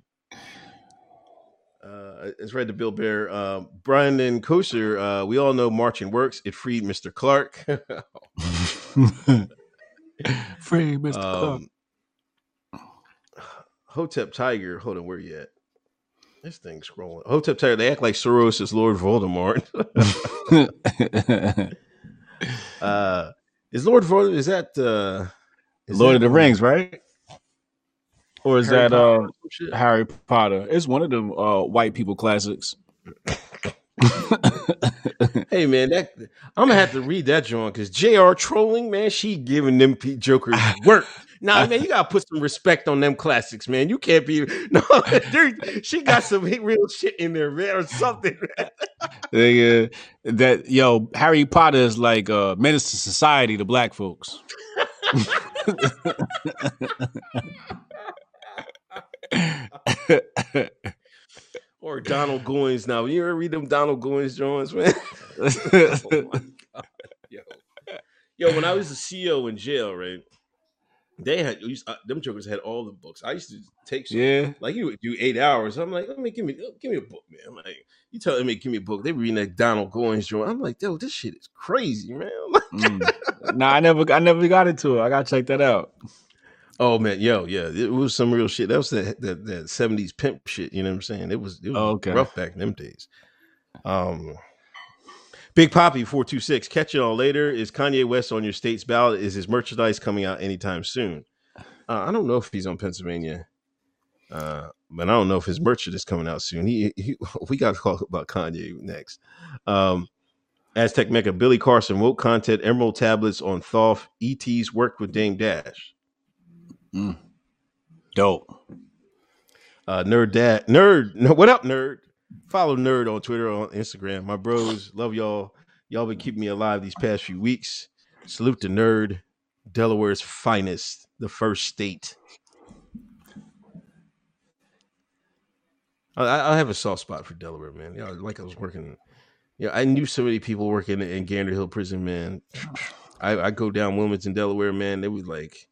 uh, it's read to Bill Barr. Uh, Brian and Kosher, uh, we all know marching works. It freed Mr. Clark. (laughs)
Free Mr. Um,
Clark. Hotep Tiger, hold on, where you at? This thing's scrolling. Hotep Tiger, they act like Soros is Lord Voldemort. (laughs) (laughs) uh, is Lord Voldemort, is that, uh,
is Lord that, of the Rings, right? Or is Harry that Potter, uh, Harry Potter? It's one of them uh, white people classics. (laughs)
hey man, that I'm gonna have to read that John because Jr. trolling man, she giving them jokers (laughs) work. Nah, man, you gotta put some respect on them classics, man. You can't be (laughs) no. she got some real shit in there, man, or something.
yeah, that yo, Harry Potter is like uh, menace to society to black folks. (laughs)
or Donald Goines. Now, you ever read them Donald Goines drawings, man? (laughs) oh Yo. Yo, when I was a CEO in jail, right? They had used, uh, them jokers had all the books. I used to take some,
yeah,
like you would do eight hours. I'm like, let me give me give me a book, man. I'm like, you tell me give me a book. They reading that Donald Goines drawing. I'm like, yo, this shit is crazy, man. (laughs)
mm. Nah, I never I never got into it. I gotta check that out.
Oh man, yo, yeah, it was some real shit. That was that that, that 70s pimp shit. You know what I'm saying? It was it was oh, okay. rough back in them days. Um, Big Poppy four two six. Catch y'all later. Is Kanye West on your state's ballot? Is his merchandise coming out anytime soon? Uh, I don't know if he's on Pennsylvania, uh, but I don't know if his merchandise is coming out soon. He, he (laughs) we got to talk about Kanye next. Um, Aztec Mecca Billy Carson woke content Emerald tablets on Thoth. ET's worked with Dame Dash.
Mm. Dope.
Uh, nerd dad, nerd. (laughs) What up, nerd? Follow nerd on Twitter, on Instagram. My bros, love y'all. Y'all been keeping me alive these past few weeks. Salute to nerd, Delaware's finest, the first state. I, I have a soft spot for Delaware, man. Yeah, like I was working. Yeah, I knew so many people working in Gander Hill Prison, man. I, I go down Wilmington, Delaware, man. They would like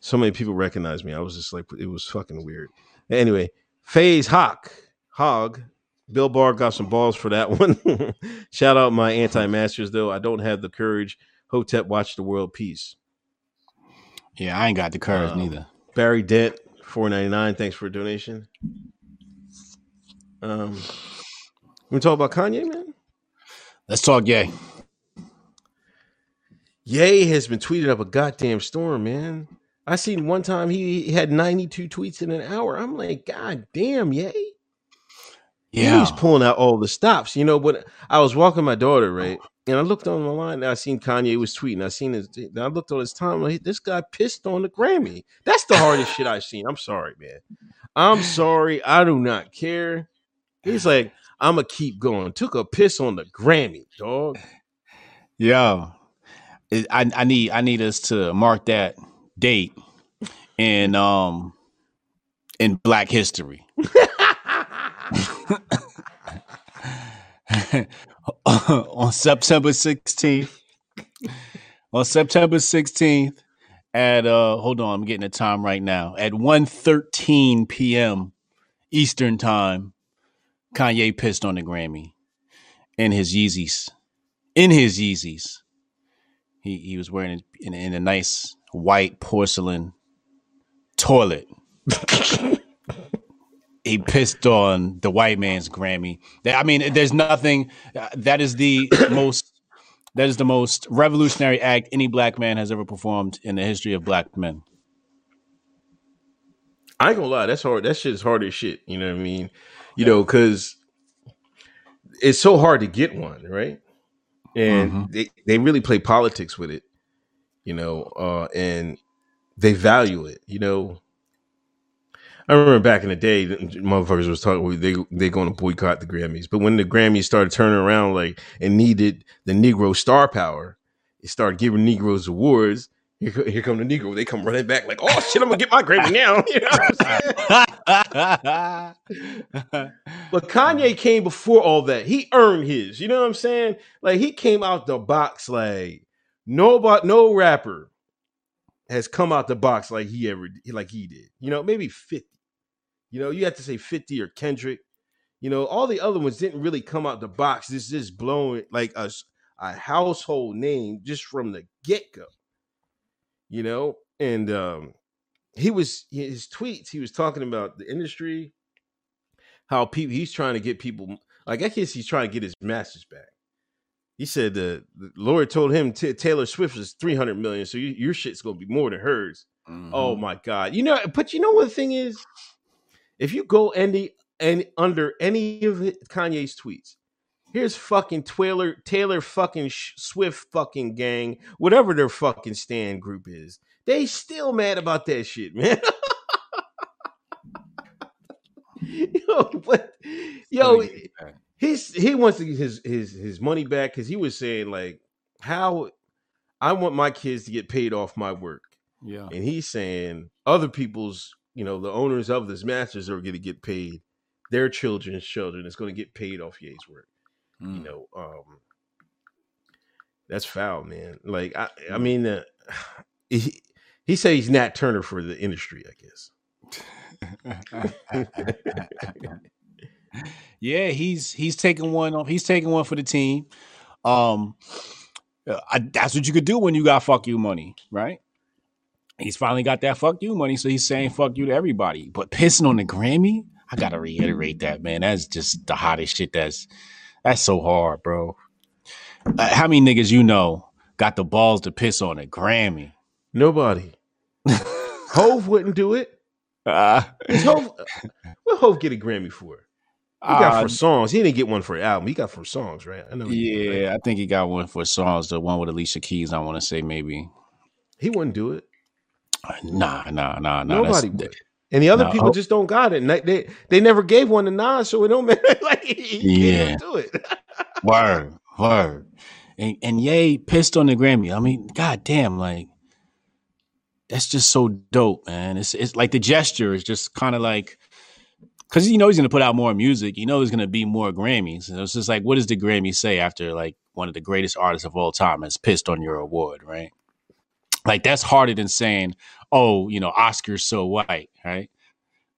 so many people recognize me. I was just like, it was fucking weird. Anyway, Phase Hawk, Hog, Bill Barr got some balls for that (laughs) one. Shout out my anti masters, though. I don't have the courage. Hotep, watch the world peace.
Yeah, I ain't got the courage um, neither.
Barry Dent, four ninety nine. Thanks for a donation. Um, we talk about Kanye, man.
Let's talk gay.
Ye has been tweeting up a goddamn storm, man. I seen one time he, he had 92 tweets in an hour. I'm like, God damn, Ye.
Yeah.
He's pulling out all the stops. You know, but I was walking my daughter, oh. right? And I looked on the line and I seen Kanye was tweeting. I seen his I looked on his time. Like, this guy pissed on the Grammy. That's the hardest shit I've seen. I'm sorry, man. I'm sorry. I do not care. He's (sighs) like, I'ma keep going. Took a piss on the Grammy, dog.
Yeah. I, I need I need us to mark that date in um in Black History. (laughs) on September 16th. On September 16th at uh hold on, I'm getting the time right now. At 1:13 p.m. Eastern time, Kanye pissed on the Grammy in his Yeezys. In his Yeezys. He he was wearing in, in a nice white porcelain toilet. he pissed on the white man's Grammy. I mean, there's nothing. uh, That is the (coughs) most. That is the most revolutionary act any black man has ever performed in the history of black men.
I ain't gonna lie, that's hard. That shit is hard as shit. You know what I mean? You know, because it's so hard to get one, right? And
Mhm.
they, they really play politics with it, you know, uh, and they value it, you know. I remember back in the day, the motherfuckers was talking they they going to boycott the Grammys, but when the Grammys started turning around, like and needed the Negro star power, it started giving Negroes awards. Here, here come the Negro. They come running back like, oh shit, I'm gonna get my Grammy now. (laughs) (laughs) But Kanye came before all that. He earned his. You know what I'm saying? Like he came out the box like nobody, no rapper has come out the box like he ever like he did. You know, maybe 50. You know, you have to say 50 or Kendrick. You know, all the other ones didn't really come out the box. This is blowing like a, a household name just from the get-go. You know, and um he was his tweets, he was talking about the industry, how people he's trying to get people like I guess he's trying to get his masters back. He said the, the Lord told him T- Taylor Swift is 300 million, so you, your shit's gonna be more than hers. Oh
Mm-hmm.
my god! You know, but you know what the thing is? If you go any and under any of Kanye's tweets, here's fucking Taylor Taylor fucking Swift fucking gang, whatever their fucking stand group is. They still mad about that shit, man. (laughs) (laughs) yo, but yo, he's he wants to get his his his money back because he was saying like how I want my kids to get paid off my work.
yeah.
And he's saying other people's, you know, the owners of this masters are going to get paid. Their children's children is going to get paid off Ye's work. You
Mm.
know, um, that's foul, man. Like, I, I mean, uh, (sighs) he, he said he's Nat Turner for the industry, I guess. (laughs) (laughs) (laughs)
yeah, he's he's taking one off. He's taking one for the team. Um, uh, I, that's what you could do when you got fuck you money, right? He's finally got that fuck you money, so he's saying fuck you to everybody. But pissing on the Grammy, I gotta reiterate that, man. That's just the hottest shit. That's that's so hard, bro. Uh, how many niggas you know got the balls to piss on a Grammy?
Nobody. (laughs) Hove wouldn't do it.
Uh,
Hove, what Hove get a Grammy for? He got
uh,
for songs. He didn't get one for an album. He got for songs, right? I know. he right?
yeah, I think he got one for songs. The one with Alicia Keys, I want to say maybe.
He wouldn't do it.
Nah, nah, nah, nah.
Nobody would. And the other
No,
people
Hov-
just don't got it. They, they they never gave one to Nas, so it don't (laughs) matter. like he can't
Yeah.
do it. (laughs)
Word, word. And and Ye pissed on the Grammy. I mean, god damn, like that's just so dope, man. It's it's like the gesture is just kind of like because you know he's gonna put out more music. You know there's gonna be more Grammys. And it's just like, what does the Grammy say after like one of the greatest artists of all time has pissed on your award, right? Like that's harder than saying, oh, you know, Oscar's so white, right?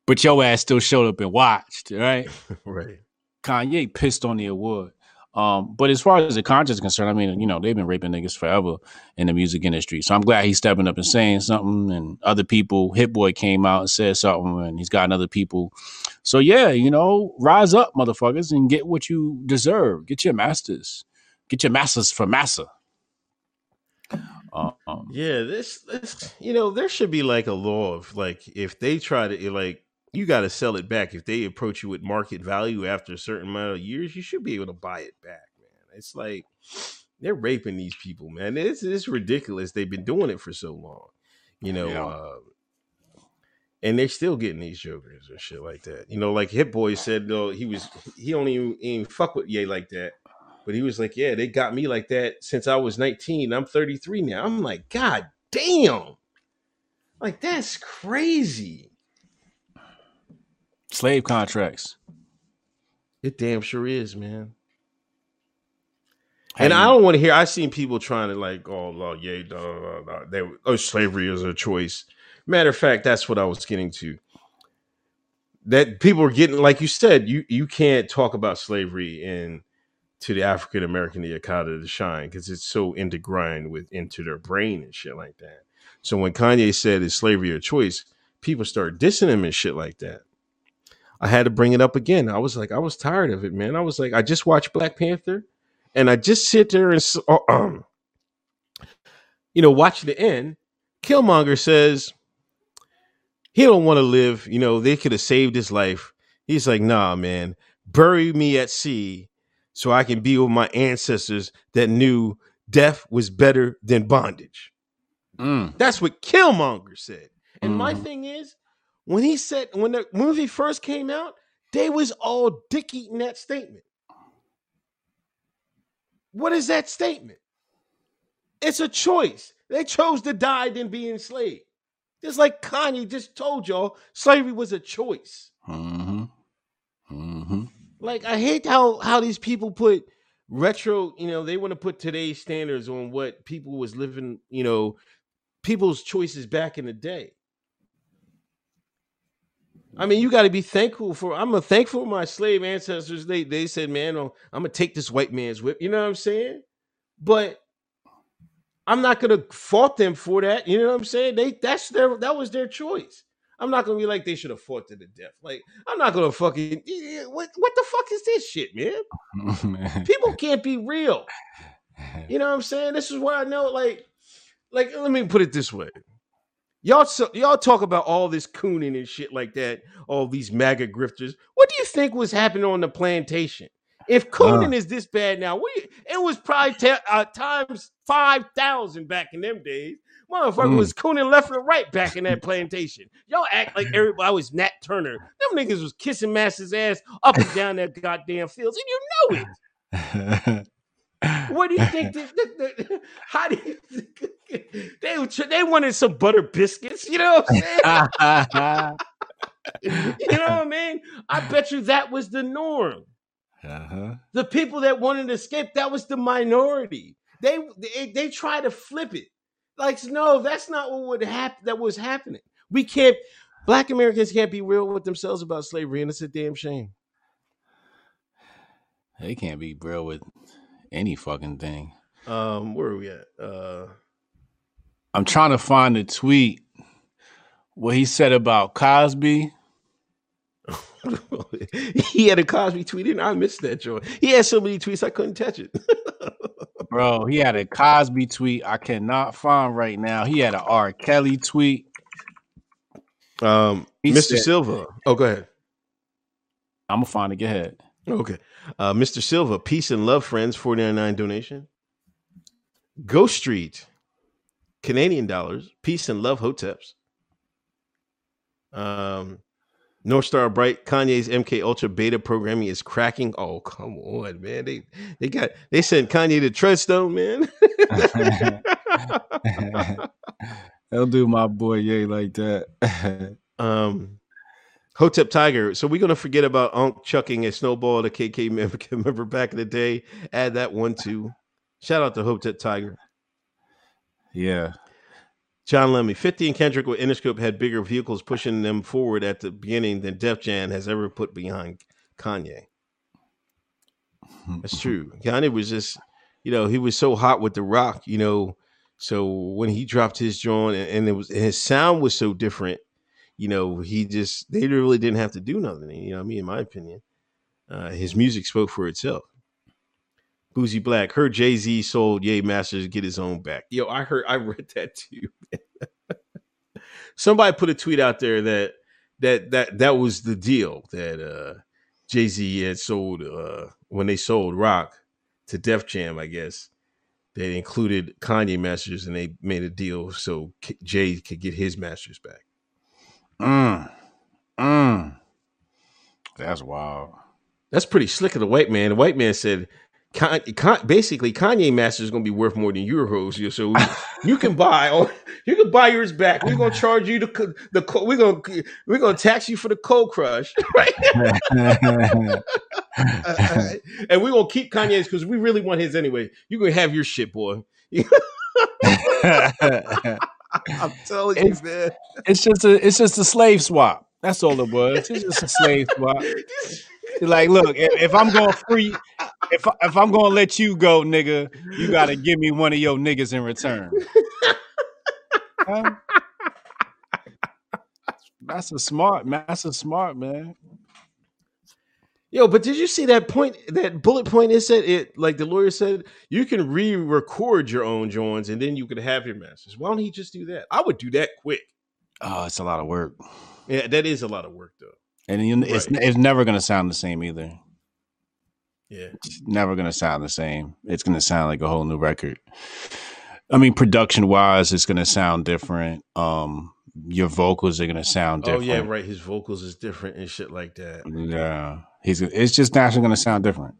But your ass still showed up and watched, right? (laughs)
right.
Kanye pissed on the award. Um, but as far as the conscience is concerned, I mean, you know, they've been raping niggas forever in the music industry. So I'm glad he's stepping up and saying something. And other people, Hit Boy came out and said something, and he's gotten other people. So yeah, you know, rise up, motherfuckers, and get what you deserve. Get your masters. Get your masters for massa. Um,
Yeah, this, this, you know, there should be like a law of like if they try to like you got to sell it back. If they approach you with market value after a certain amount of years, you should be able to buy it back, man. It's like (sniffs) they're raping these people, man. It's it's ridiculous. They've been doing it for so long, you know.
Yeah.
Uh, and they're still getting these jokers and shit like that. You know, like Hit Boy said, though he was he only even, even fuck with Ye like that. But he was like, yeah, they got me like that since I was 19. I'm 33 now. I'm like, God damn. Like, that's crazy.
Slave contracts.
It damn sure is, man. And I don't want to hear. I've seen people trying to like, oh, well, yeah, da, da, da, da. They, oh, slavery is a choice. Matter of fact, that's what I was getting to. That people are getting, like you said, you you can't talk about slavery and to the African American the Akata to shine because it's so ingrained with into their brain and shit like that. So when Kanye said is slavery a choice, people start dissing him and shit like that. I had to bring it up again. I was like, I was tired of it, man. I was like, I just watched Black Panther, and I just sit there and uh, um, you know, watch the end. Killmonger says he don't want to live. You know, they could have saved his life. He's like, nah, man, bury me at sea so I can be with my ancestors that knew death was better than bondage.
Mm,
That's what Killmonger said. And my
Mhm.
thing is, when he said when the movie first came out, they was all dick eating that statement. What is that statement? It's a choice. They chose to die than be enslaved. Just like Kanye just told y'all, slavery was a choice.
hmm hmm
Like I hate how how these people put retro, you know, they want to put today's standards on what people was living, you know, people's choices back in the day. I mean, you got to be thankful for. I'm a thankful my slave ancestors. They they said, "Man, oh, I'm gonna take this white man's whip." You know what I'm saying? But I'm not gonna fault them for that. You know what I'm saying? They that's their that was their choice. I'm not gonna be like they should have fought to the death. Like I'm not gonna fucking what what the fuck is this shit, (laughs) man? People can't be real. You know what I'm saying? This is where I know, like, like let me put it this way. Y'all, so, y'all talk about all this cooning and shit like that. All these MAGA grifters. What do you think was happening on the plantation? If cooning is this bad now, what you, it was probably ta- uh, times five thousand back in them days. Motherfucker
Mm.
was cooning left and right back in that plantation. Y'all act like (laughs) everybody was Nat Turner. Them niggas was kissing Master's ass up and down that goddamn fields, and you know it. (laughs) What do you think? (laughs) (laughs) how do you think they they wanted some butter biscuits? You know what I'm saying? (laughs) you know what I mean? I bet you that was the norm.
uh-huh.
The people that wanted to escape, that was the minority. They they, they try to flip it. Like, no, that's not what would happen. That was happening. We can't. Black Americans can't be real with themselves about slavery, and it's a damn shame.
They can't be real with any fucking thing.
Um, where are we at? Uh,
I'm trying to find the tweet what he said about Cosby. (laughs)
he had a Cosby tweet, and I missed that joint. He had so many tweets I couldn't touch it. (laughs)
Bro, he had a Cosby tweet I cannot find right now. He had a R. Kelly tweet.
Um,
He
Mr.
said-
Silva. Oh, go ahead.
I'm gonna find it. Go ahead.
Okay. Uh, Mr. Silva, peace and love, friends, 499 donation. Ghost Street, Canadian dollars, peace and love, hoteps. Um, North Star Bright, Kanye's MK Ultra beta programming is cracking. Oh, come on, man. They they got they sent Kanye to Treadstone, man. (laughs)
They'll do my boy Ye like that. (laughs)
um Hotep Tiger. So we're gonna forget about Unc chucking a snowball at a KK (laughs) member, member back in the day. Add that one too. Shout out to Hotep Tiger.
yeah.
John Lemmy, 50 and Kendrick with Interscope had bigger vehicles pushing them forward at the beginning than Def Jam has ever put behind Kanye. That's (laughs) true. Kanye was just, you know, he was so hot with the rock, you know. So when he dropped his joint and, and it was his sound was so different, you know, he just they really didn't have to do nothing. You know, I mean, in my opinion, uh, his music spoke for itself. Boozy Black heard Jay Z sold Ye Masters get his own back. Yo, I heard, I read that too. Somebody put a tweet out there that that that that was the deal that uh Jay Z had sold uh when they sold Roc to Def Jam, I guess. They included Kanye masters and they made a deal so Jay could get his masters back.
Mm. Mm. That's wild.
That's pretty slick of the white man. The white man said, Con- Con- basically, Kanye Masters is going to be worth more than your euros. So we, (laughs) you can buy, oh, you can buy yours back. We're going to charge you the co- the co- we're going to we're going to tax you for the cold crush, (laughs) right? and we're going to keep Kanye's because we really want his anyway. You going to have your shit, boy. (laughs) (laughs) I'm telling you,
It's-
man.
it's just a it's just a slave swap. That's all it was. It's just a slave swap. Like, look, if, if I'm going free, if if I'm going to let you go, nigga, you got to give me one of your niggas in return. (laughs) Huh? That's a smart man. That's a smart man.
Yo, but did you see that point? That bullet point is said it like the lawyer said you can re-record your own joints and then you could have your masters. Why don't he just do that? I would do that quick.
Oh, it's a lot of work,
Yeah, that is a lot of work though.
and you, it's
Right.
it's never gonna sound the same either.
Yeah.
It's never gonna sound the same. It's gonna sound like a whole new record. I mean, production wise, it's gonna sound different. Um, your vocals are gonna sound different.
Oh yeah, right. His vocals is different and shit like that.
Yeah, he's. It's just naturally gonna sound different.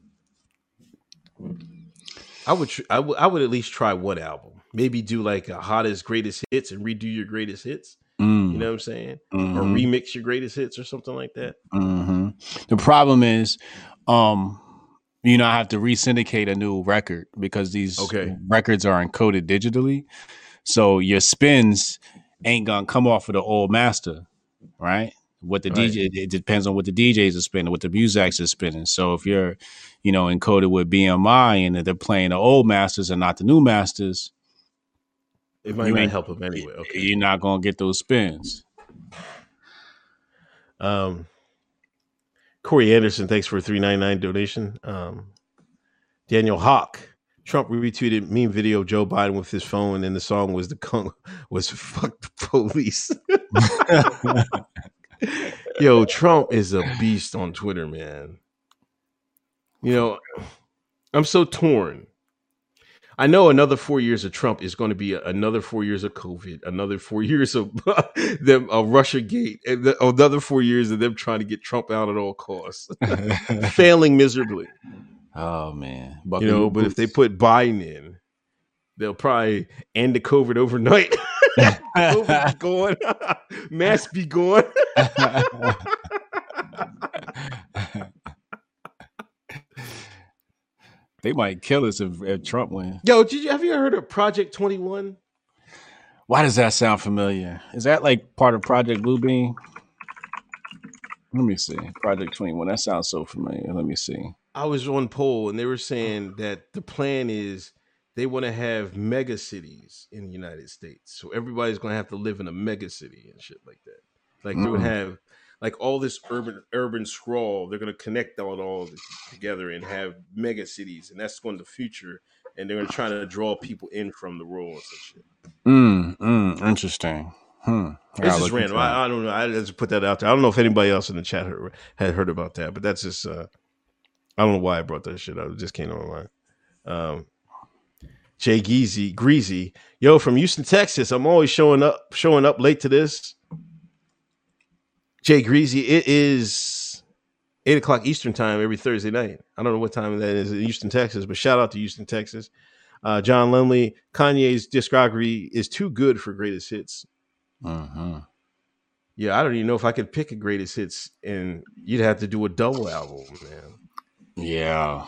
I would, tr- I would, I would at least try one album. Maybe do like a hottest greatest hits and redo your greatest hits.
Mm,
You know what I'm saying? Or
mhm,
remix your greatest hits or something like that.
mhm. The problem is, um, you know, I have to re-syndicate a new record because these
Okay.
records are encoded digitally. So your spins ain't gonna come off of the old master, right? What the
Right.
DJ it depends on what the DJs are spinning, what the musics are spinning. So if you're, you know, encoded with BMI and they're playing the old masters and not the new masters,
It might
You
not
ain't-
help him anyway. Okay.
you're not gonna get those spins.
Um, Corey Anderson, thanks for a three ninety nine donation. Um, Daniel Hawk, Trump retweeted meme video of Joe Biden with his phone, and the song was the con- (laughs) was "fuck the police." (laughs) Yo, Trump is a beast on Twitter, man. You know, I'm so torn. I know another four years of Trump is going to be another four years of COVID, another four (laughs) years of them a Russia Gate, another four years of them trying to get Trump out at all costs, failing miserably.
Oh man,
You know, but if they put Biden in, they'll probably end the COVID overnight. (laughs) COVID be going, (laughs) mask be going. (laughs)
they might kill us if, if Trump wins.
Yo, did you have you heard of Project Twenty One?
Why does that sound familiar? Is that like part of Project Bluebeam? Let me see. Project 21. That sounds so familiar. Let me see.
I was on poll and they were saying that the plan is they want to have mega cities in the United States. So everybody's going to have to live in a mega city and shit like that. Like they would
Mm.
have like all this urban urban sprawl. They're going to connect all it all together and have mega cities, and that's going to the future. And they're going to try to draw people in from the rural and shit.
Mm, mm, interesting. Hmm.
It's just random. I, I don't know. I just put that out there. I don't know if anybody else in the chat heard, had heard about that, but that's just. uh I don't know why I brought that shit up. It just came on my mind. Um, Jay Geezy, Greasy, yo, from Houston, Texas. I'm always showing up, showing up late to this. Jay Greasy, it is eight o'clock Eastern time every Thursday night. I don't know what time that is in Houston, Texas, but shout out to Houston, Texas. Uh, John Lindley, Kanye's discography is too good for greatest hits.
Mhm.
Yeah, I don't even know if I could pick a greatest hits, and you'd have to do a double album, man.
Yeah.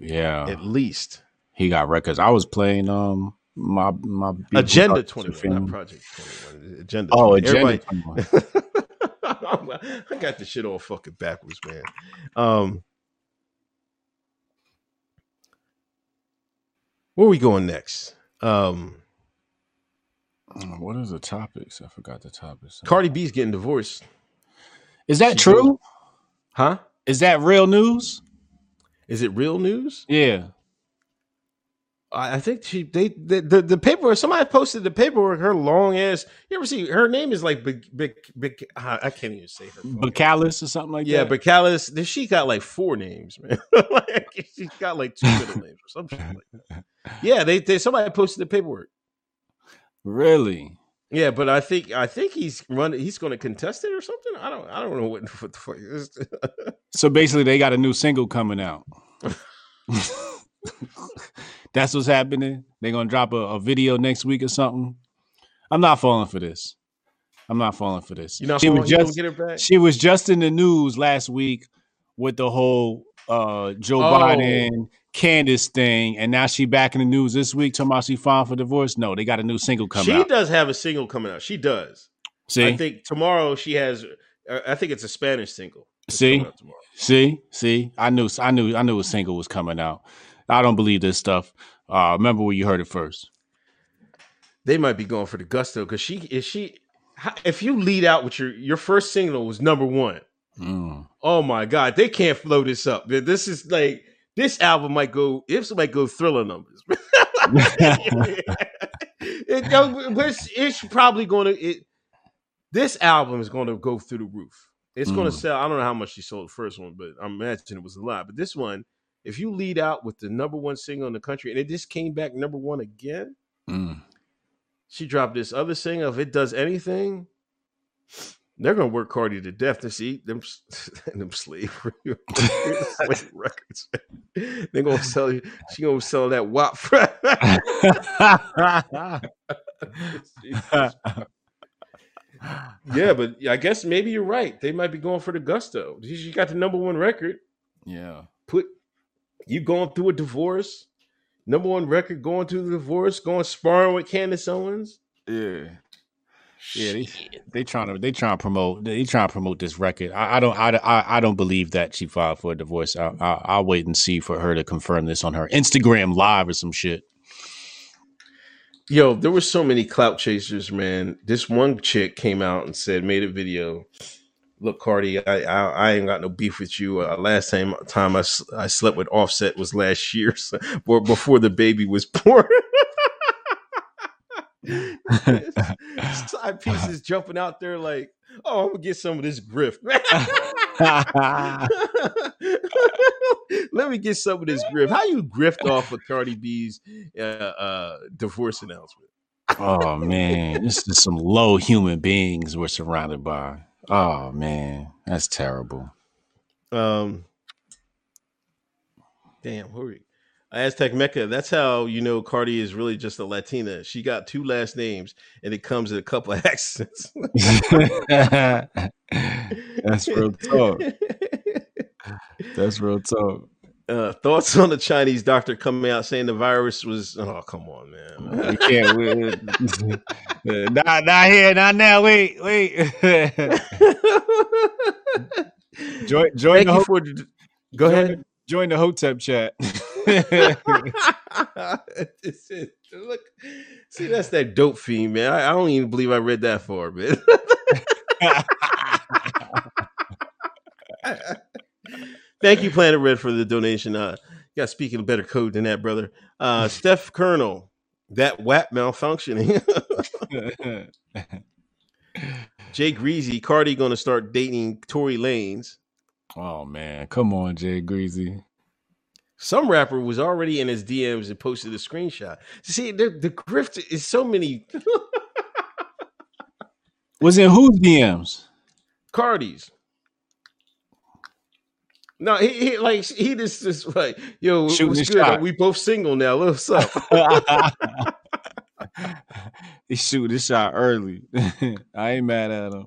Yeah.
At least
he got records. I was playing um my my
Agenda Twenty One, not Project Twenty One. Agenda.
Oh,
21.
Agenda
Everybody-
21. (laughs)
I got the shit all fucking backwards, man. Um, where we going next? Um,
What is the topics? I forgot the topics.
Cardi B's getting divorced,
Is that
She
true?
huh?
Is that real news?
Is it real news?
Yeah.
I think she they the, the the paperwork. Somebody posted the paperwork. Her long ass. You ever see her name is like big big big. I can't even say her.
Bacalis or something like
yeah,
that.
but Callis, she got like four names, man. (laughs) like, she's got like two middle names or something like that. (laughs) Yeah, they, they somebody posted the paperwork.
really?
Yeah, but I think I think he's running. He's going to contest it or something. I don't. I don't know what, (laughs) what the fuck. Is.
So basically, they got a new single coming out. (laughs) (laughs) That's what's happening. They're gonna drop a, a video next week or something. I'm not falling for this. I'm not falling for this.
You know,
she was just
get her back.
she was just in the news last week with the whole uh Joe
Oh.
Biden Candace thing, and now she back in the news this week talking about she filed for divorce. No, they got a new single coming
she
out.
does have a single coming out. She does.
See,
I think tomorrow she has. uh, I think it's a Spanish single.
See?
coming out tomorrow.
See, see, I knew, I knew, I knew a single was coming out. I don't believe this stuff. Uh, remember where you heard it first.
They might be going for the gusto because she is she. If you lead out with your your first single was number one.
Mm.
Oh my god, they can't flow this up. This is like this album might go. If might go thriller numbers. (laughs) it, it's, probably going to. It, this album is going to go through the roof. It's going to
Mm.
sell. I don't know how much she sold the first one, but I'm imagining it was a lot. But this one, if you lead out with the number one single in the country, and it just came back number one again,
Mm.
she dropped this other single. If it does anything, they're gonna work Cardi to death to see them (laughs) them slave (laughs) records. They're gonna sell. You. She gonna sell that WAP. (laughs) yeah, but I guess maybe you're right. They might be going for the gusto. She got the number one record.
yeah.
Put you going through a divorce. Number one record going through the divorce, going sparring with Candace Owens.
Yeah. Yeah, they, they trying to they trying to promote they trying to promote this record. I, I don't I, I I don't believe that she filed for a divorce. I, I I'll wait and see for her to confirm this on her Instagram live or some shit.
Yo, there were so many clout chasers, man. This one chick came out and said, made a video. Look, Cardi, I I, I ain't got no beef with you. Uh, last time time I, s- I slept with Offset was last year, (laughs) so, or before the baby was (laughs) born. (laughs) Side (laughs) pieces jumping out there like, oh, I'm gonna get some of this grift. (laughs) Let me get some of this grift. How you grift off of Cardi B's uh, uh, divorce announcement?
oh man, this is some low human beings we're surrounded by. Oh man, that's terrible.
Um, damn, hurry. Aztec Mecca. That's how you know Cardi is really just a Latina. She got two last names, and it comes in a couple of (laughs) accents. (laughs)
that's real talk. That's real talk.
Uh, thoughts on the Chinese doctor coming out saying the virus was? Oh, come on, man. (laughs)
We can't. We, not, not here, not now. Wait, wait. join, join
Thank
the
you
ho-
for. Go
join
ahead.
the- join the Hotep chat.
It's- (laughs) it- look, see, that's that dope fiend, man. I, I don't even believe I read that far, man. (laughs) Thank you, Planet Red, for the donation. Uh, you got speaking a better code than that, brother. Uh, (laughs) Steph Colonel, that WAP malfunctioning. Jay Greasy, Cardi going to start dating Tory Lanez.
oh man, come on, Jay Greasy.
Some rapper was already in his DMs and posted a screenshot. See, the, the grift is so many
Was in whose DMs?
Cardis. No, he, he like he just just like yo,
Shooting
what's good?
shot.
We both single now. What's up? (laughs) (laughs)
he shoot this shot early. (laughs) I ain't mad at him.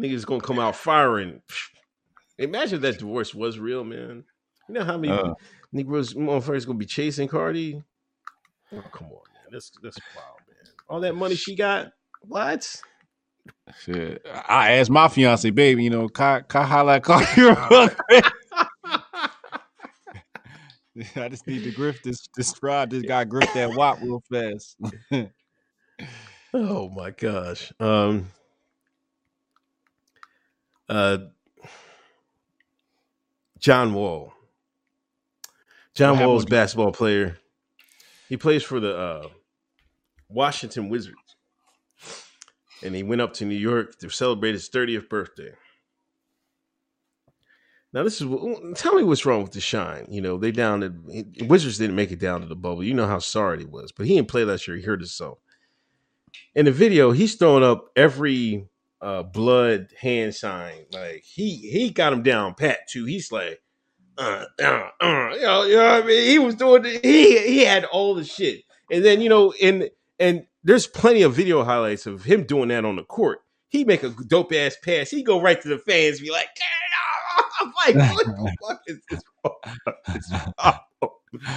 Niggas gonna come out firing. Imagine if that divorce was real, man. You know how many
Uh.
Negroes motherfuckers gonna be chasing Cardi? Oh, come on, man. That's that's wild, man. All that money she got. What?
Shit. I asked my fiance, baby, you know, I holla at Cardi? (laughs) (laughs) I just need to grift this this rod. This guy grift that wop real fast. (laughs)
Oh my gosh. Um uh John Wall. John Wall's basketball player. He plays for the uh, Washington Wizards, and he went up to New York to celebrate his 30th birthday. Now, this is what- tell me what's wrong with the shine. You know, they down at Wizards didn't make it down to the bubble. You know how sorry he was, but he didn't play last year. He hurt himself. In the video, he's throwing up every uh, blood hand sign. Like he he got him down pat too. He's like, uh, uh, uh, you know, you know what I mean? He was doing the, he he had all the shit. And then, you know, and and there's plenty of video highlights of him doing that on the court. He make a dope ass pass. He go right to the fans, be like, (laughs) I'm like, what the (laughs) fuck is this?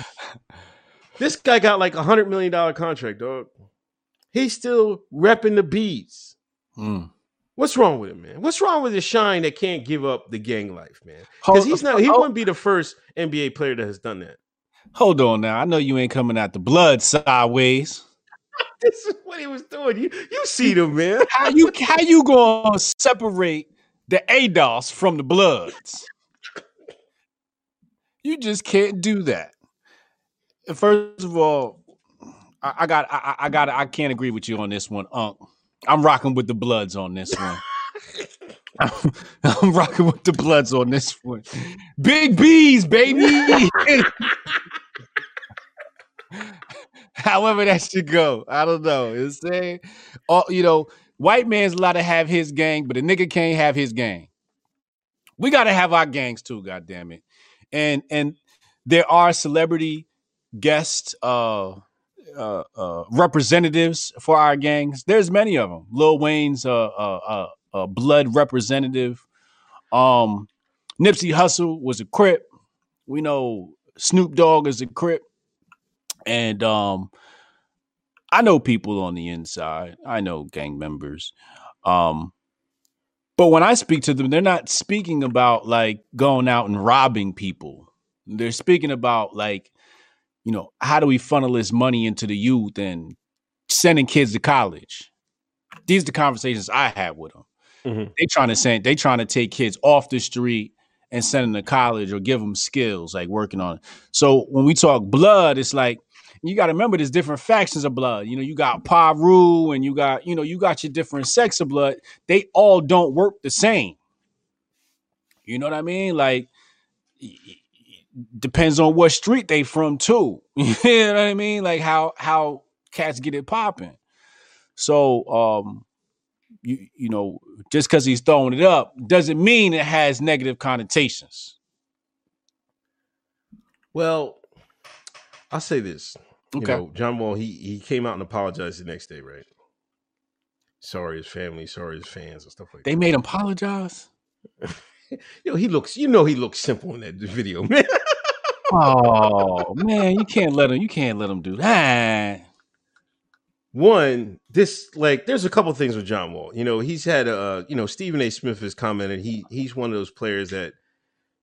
(laughs) This guy got like a hundred million dollar contract, dog. He's still repping the bees.
Mm.
What's wrong with him, man? What's wrong with the shine that can't give up the gang life, man? Because he's not. He wouldn't be the first NBA player that has done that.
Hold on now. I know you ain't coming out the blood sideways. (laughs)
This is what he was doing. You you see them, man. (laughs)
How you how you gonna separate the ADOS from the Bloods? You just can't do that. First of all, I, I got I, I got I can't agree with you on this one, Unc. I'm rocking with the Bloods on this one. (laughs) I'm rocking with the Bloods on this one. Big B's, baby. (laughs) However that should go. I don't know. It's saying, you know, white man's allowed to have his gang, but a nigga can't have his gang. We got to have our gangs too, God damn it. And and there are celebrity guest uh, uh, uh, representatives for our gangs. There's many of them. Lil Wayne's uh, blood representative. Um, Nipsey Hussle was a Crip. We know Snoop Dogg is a Crip. And um, I know people on the inside. I know gang members. Um, but when I speak to them, they're not speaking about like going out and robbing people. They're speaking about like, you know, how do we funnel this money into the youth and sending kids to college? These are the conversations I have with them.
Mhm.
They trying to send, they trying to take kids off the street and send them to college or give them skills like working on it. So when we talk blood, it's like you got to remember there's different factions of blood. You know, you got Piru and you got, you know, you got your different sects of blood. They all don't work the same. You know what I mean? Like depends on what street they from too. (laughs) you know what I mean? Like how how cats get it popping. So um you you know, just because he's throwing it up doesn't mean it has negative connotations.
Well, I'll say this. You
Okay.
know, John Wall, he he came out and apologized the next day, right? Sorry his family, sorry his fans and stuff like
They
that.
They made him apologize. (laughs) (laughs)
Yo, he looks, you know, he looks simple in that video, (laughs) man.
Oh man, you can't let him. You can't let him do that.
One, this like, there's a couple things with John Wall. You know, he's had uh, you know, Stephen A. Smith has commented. He he's one of those players that,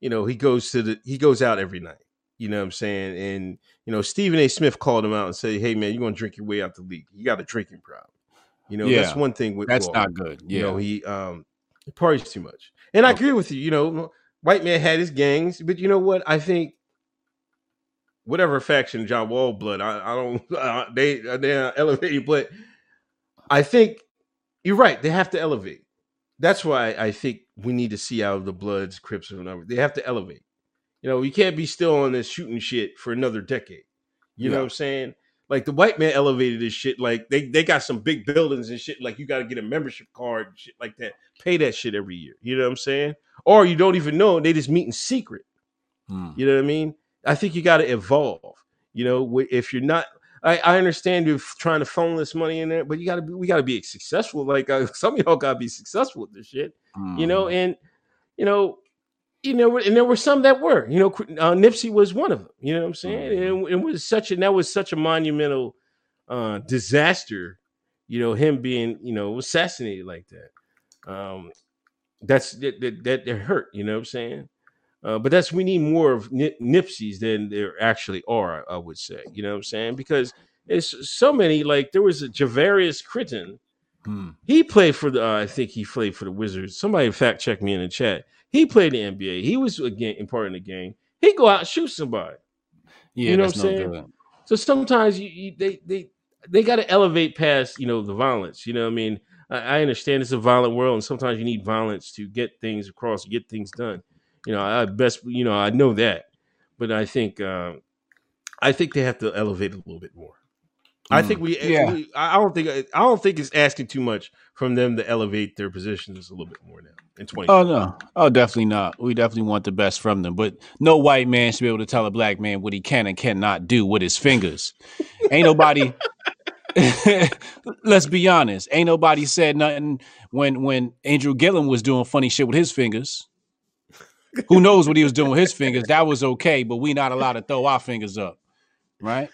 you know, he goes to the he goes out every night. You know what I'm saying? And you know, Stephen A. Smith called him out and said, "Hey man, you're gonna drink your way out the league. You got a drinking problem." You know, that's one thing with
That's
Wall.
not good. Yeah.
You know, he um he parties too much. And I agree with you, you know, white man had his gangs, but you know what? I think whatever faction John Wall blood, I, I don't (laughs) uh, they they're elevated, but I think you're right. They have to elevate. That's why I think we need to see out of the Bloods, Crips, or whatever. They have to elevate. You know, you can't be still on this shooting shit for another decade. You know what I'm saying? Like the white man elevated this shit. Like they, they got some big buildings and shit. Like you got to get a membership card, and shit like that. Pay that shit every year. You know what I'm saying? Or you don't even know. They just meet in secret.
Hmm.
You know what I mean? I think you got to evolve. You know, if you're not, I, I understand you're trying to funnel this money in there, but you got to be, we got to be successful. Like uh, (laughs) some of y'all got to be successful with this shit. You know,
Mhm.
and you know, you know, and there were some that were. You know, uh, Nipsey was one of them. You know what I'm saying? And it, was such a that was such a monumental uh, disaster. You know, him being you know assassinated like that. Um, that's that that, that, that hurt. You know what I'm saying? Uh, but that's we need more of Nip- Nipsey's than there actually are. I would say. You know what I'm saying? Because it's so many. Like there was a Javaris Crittenton.
Hmm.
He played for the. Uh, I think he played for the Wizards. Somebody fact check me in the chat. He played the NBA. He was again in part in the game. He go out and shoot somebody.
Yeah,
You know what I'm
no
saying?
good.
So sometimes you, you they they they got to elevate past you know the violence. You know, what I mean, I, I understand it's a violent world, and sometimes you need violence to get things across, get things done. You know, I best you know I know that, but I think uh, I think they have to elevate a little bit more. I
Mm.
think we,
Yeah.
we- I don't think I don't think it's asking too much from them to elevate their positions a little bit more now in twenty.
Oh no, oh definitely not. We definitely want the best from them, but no white man should be able to tell a black man what he can and cannot do with his fingers. Ain't nobody. (laughs) Let's be honest. Ain't nobody said nothing when when Andrew Gillum was doing funny shit with his fingers. Who knows what he was doing with his fingers? That was okay, but we not allowed to throw our fingers up, right?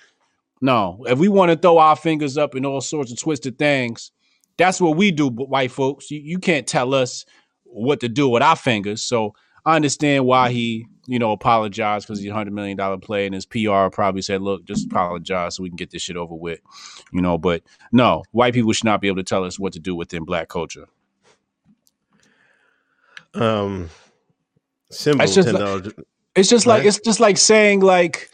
No, if we want to throw our fingers up in all sorts of twisted things, that's what we do, but white folks. You, you can't tell us what to do with our fingers. So I understand why he, you know, apologized because he's a hundred million dollar play, and his PR probably said, "Look, just apologize so we can get this shit over with," you know. But no, white people should not be able to tell us what to do within black culture.
Um, symbol
It's just like- It's just like it's just like saying like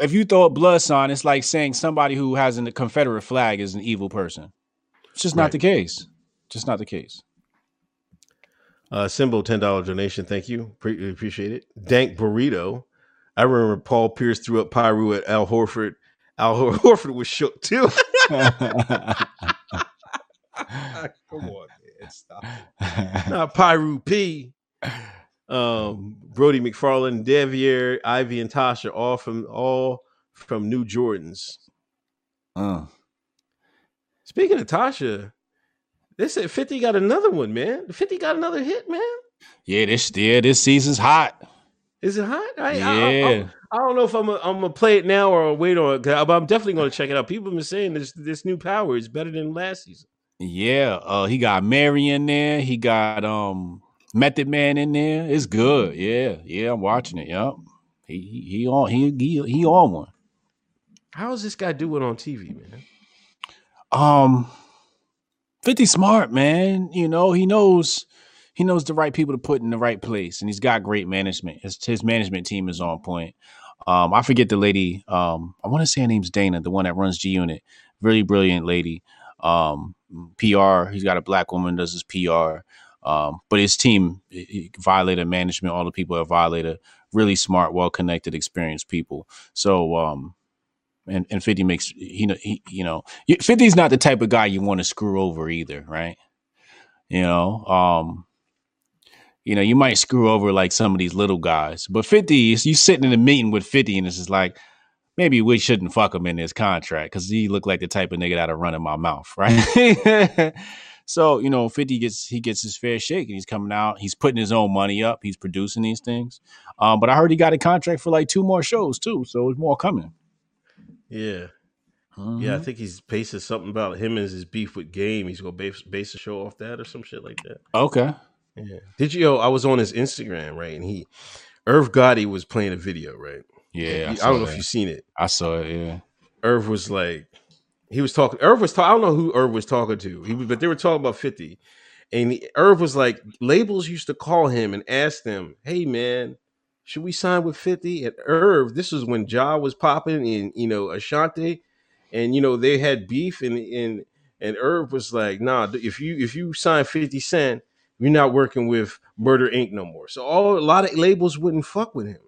if you throw a blood sign, it's like saying somebody who has a Confederate flag is an evil person. It's just not the case. Just not the case.
Uh, symbol ten dollar donation. Thank you. Pre- appreciate it. Dank burrito. I remember Paul Pierce threw up Piru at Al Horford. Al Hor- (laughs) Horford was shook too. (laughs) (laughs) Come on, man. Stop. Not Piru P. Um, Brody McFarland, Devier, Ivy, and Tasha, all from all from New Jordans.
Uh.
Speaking of Tasha, they said 50 got another one, man. 50 got another hit, man.
Yeah, this yeah, this season's hot.
Is it hot? I, I- I,
Yeah.
I, don't know if I'm I'm gonna play it now or wait on it, 'cause- but I'm definitely gonna check it out. People have been saying this this new power is better than last season.
Yeah, uh, he got Mary in there. He got um Method Man in there. It's good. Yeah, yeah, I'm watching it. Yep. He he, he on he, he he on one.
How does this guy do it on TV, man?
Um, Fifty smart man. You know he knows he knows the right people to put in the right place, and he's got great management. His his management team is on point. Um, I forget the lady. Um, I want to say her name's Dana, the one that runs G Unit. Really brilliant lady. Um, PR. He's got a black woman does his PR. Um, but his team violated management. All the people are violated. Really smart, well connected, experienced people. So um, and and Fifty makes he know he you know you- 50's not the type of guy you want to screw over either, right? You know, um, you know, you might screw over like some of these little guys, but 50 is you sitting in a meeting with 50 and it's just like maybe we shouldn't fuck him in this contract because he look like the type of nigga that'll run in my mouth, (laughs) right? So you know, 50 gets he gets his fair shake and he's coming out, he's putting his own money up, he's producing these things. Um, but I heard he got a contract for like two more shows too, so there's more coming.
Yeah. Yeah, I
Mhm.
think he's basing something about him and his beef with Game. He's gonna base, base a show off that or some shit like that.
Okay.
Yeah. Did you? Yo, I was on his Instagram, right? And he, Irv Gotti was playing a video, right?
Yeah, I,
I, don't know
that.
if you've seen it.
I saw it. Yeah.
Irv was like, he was talking. Irv was talking. I don't know who Irv was talking to. He was, but they were talking about Fifty, and Irv was like, labels used to call him and ask them, "Hey, man, should we sign with 50? And Irv, this was when Ja was popping, and you know Ashanti, and you know they had beef, and and and Irv was like, "Nah, if you if you sign 50 Cent, you're not working with Murder Inc. no more." So all a lot of labels wouldn't fuck with him.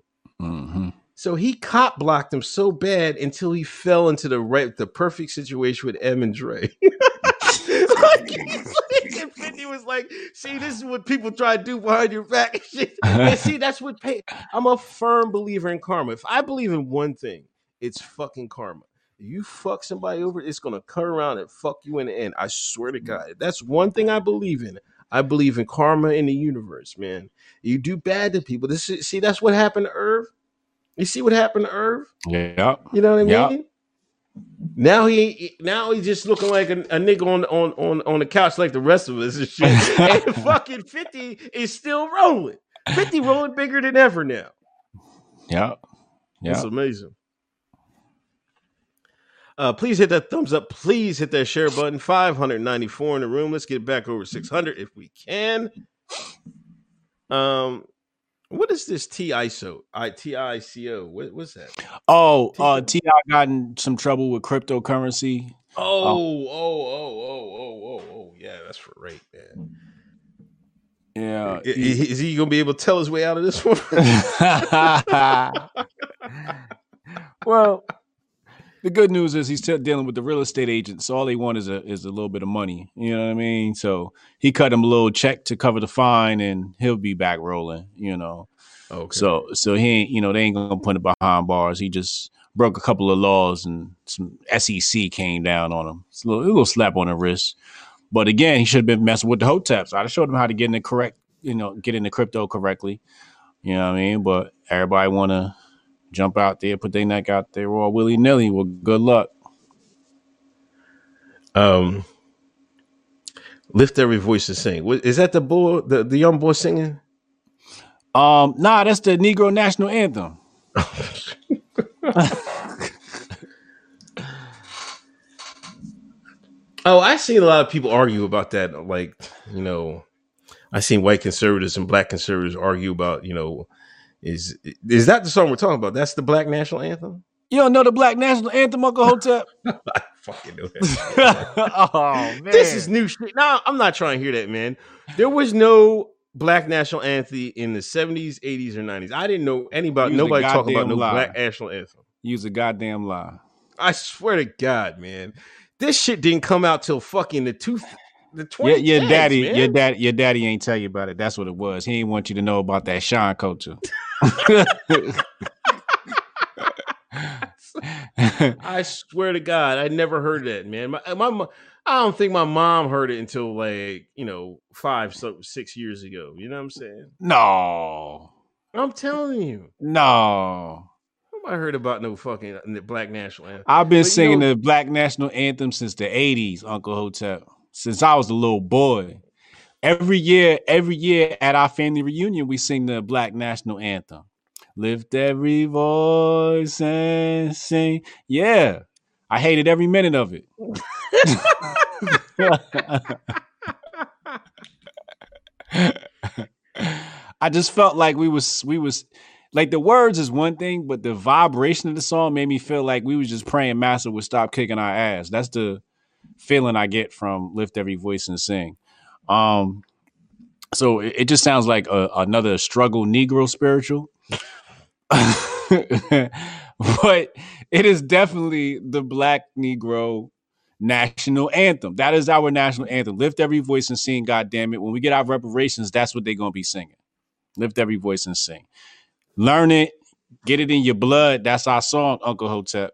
So he cop blocked him so bad until he fell into the right, the perfect situation with Em and Dre. (laughs) like, like, and 50 was like, see, this is what people try to do behind your back. and and (laughs) see, that's what pay. I'm a firm believer in karma. If I believe in one thing, it's fucking karma. You fuck somebody over, it's gonna cut around and fuck you in the end. I swear to God. That's one thing I believe in. I believe in karma in the universe, man. You do bad to people. This is, see, that's what happened to Irv. You see what happened to Irv?
Yeah.
You know what I mean?
Yeah.
Now he now he's just looking like a, a nigga on, on on on the couch like the rest of us and shit. (laughs) and fucking 50 is still rolling. 50 rolling bigger than ever now.
Yeah. Yeah.
It's amazing. Uh, please hit that thumbs up. Please hit that share button. 594 in the room. Let's get back over 600 if we can. Um, What is this TISO? I T.I. ICO. What what's that?
Oh, uh, T.I. got in some trouble with cryptocurrency.
Oh, oh, oh, oh, oh, oh, oh. Yeah, that's for rape, man.
Yeah,
I- i- Is he gonna be able to tell his way out of this one? (laughs) (laughs)
well, the good news is he's still dealing with the real estate agent, so all they want is a is a little bit of money. You know what I mean? So he cut him a little check to cover the fine, and he'll be back rolling. You know,
okay.
so so he ain't you know they ain't gonna put him behind bars. He just broke a couple of laws, and some SEC came down on him. It's a little, a little slap on the wrist. But again, he should have been messing with the hoteps. I'd have showed him how to get in the correct, you know, get into crypto correctly. You know what I mean? But everybody want to jump out there, put their neck out there, all willy nilly. Well, good luck.
um, lift every voice to sing. Is that the boy, the, the young boy singing?
Um, nah, that's the Negro national anthem. (laughs)
Oh, I seen a lot of people argue about that. Like, you know, I seen white conservatives and black conservatives argue about, you know, is is that the song we're talking about? That's the black national anthem.
You don't know the black national anthem, Uncle Hotep? (laughs)
I fucking know that. (laughs)
oh man,
this is new shit. No, I'm not trying to hear that, man. There was no black national anthem in the 70s, 80s, or 90s. I didn't know anybody,
Use
nobody talking about no
lie.
black national anthem.
use a goddamn lie.
I swear to God, man, this shit didn't come out till fucking the two, the
Your,
20.
your daddy,
man.
your dad, your daddy ain't tell you about it. That's what it was. He didn't want you to know about that Sean culture. (laughs)
I swear to God, I never heard that, man. My, my, I don't think my mom heard it until like you know five, so six years ago. You know what I'm saying?
no,
I'm telling you,
no.
nobody heard about no fucking black national anthem.
I've been
But
singing
know-
the black national anthem since the '80s, Uncle Hotep. Since I was a little boy. Every year, every year at our family reunion, we sing the black national anthem. Lift every voice and sing. Yeah, I hated every minute of it. (laughs) I just felt like we was we was like the words is one thing, but the vibration of the song made me feel like we was just praying Master would stop kicking our ass. That's the feeling I get from lift every voice and sing. Um, so it, it just sounds like a, another struggle Negro spiritual, (laughs) but it is definitely the Black Negro national anthem. That is our national anthem. Lift every voice and sing. God damn it! When we get our reparations, that's what they're gonna be singing. Lift every voice and sing. Learn it. Get it in your blood. That's our song, Uncle Hotep.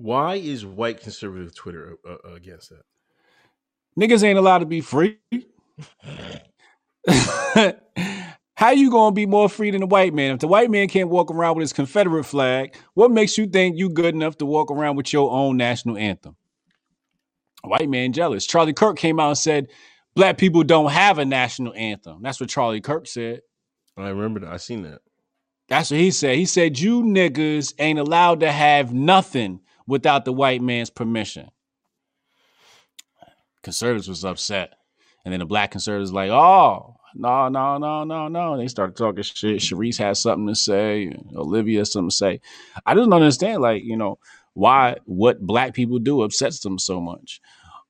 Why is white conservative Twitter uh, uh, against that?
Niggas ain't allowed to be free. (laughs) How you gonna be more free than the white man? If the white man can't walk around with his Confederate flag, what makes you think you good enough to walk around with your own national anthem? White man jealous. Charlie Kirk came out and said, "Black people don't have a national anthem." That's what Charlie Kirk said.
I remember that. I seen that.
That's what he said. He said, You niggas ain't allowed to have nothing without the white man's permission. Conservatives was upset. And then the black conservatives like, oh, no, no, no, no, no. They started talking shit. Sharice has something to say. Olivia something to say. I just don't understand, like, you know, why what black people do upsets them so much.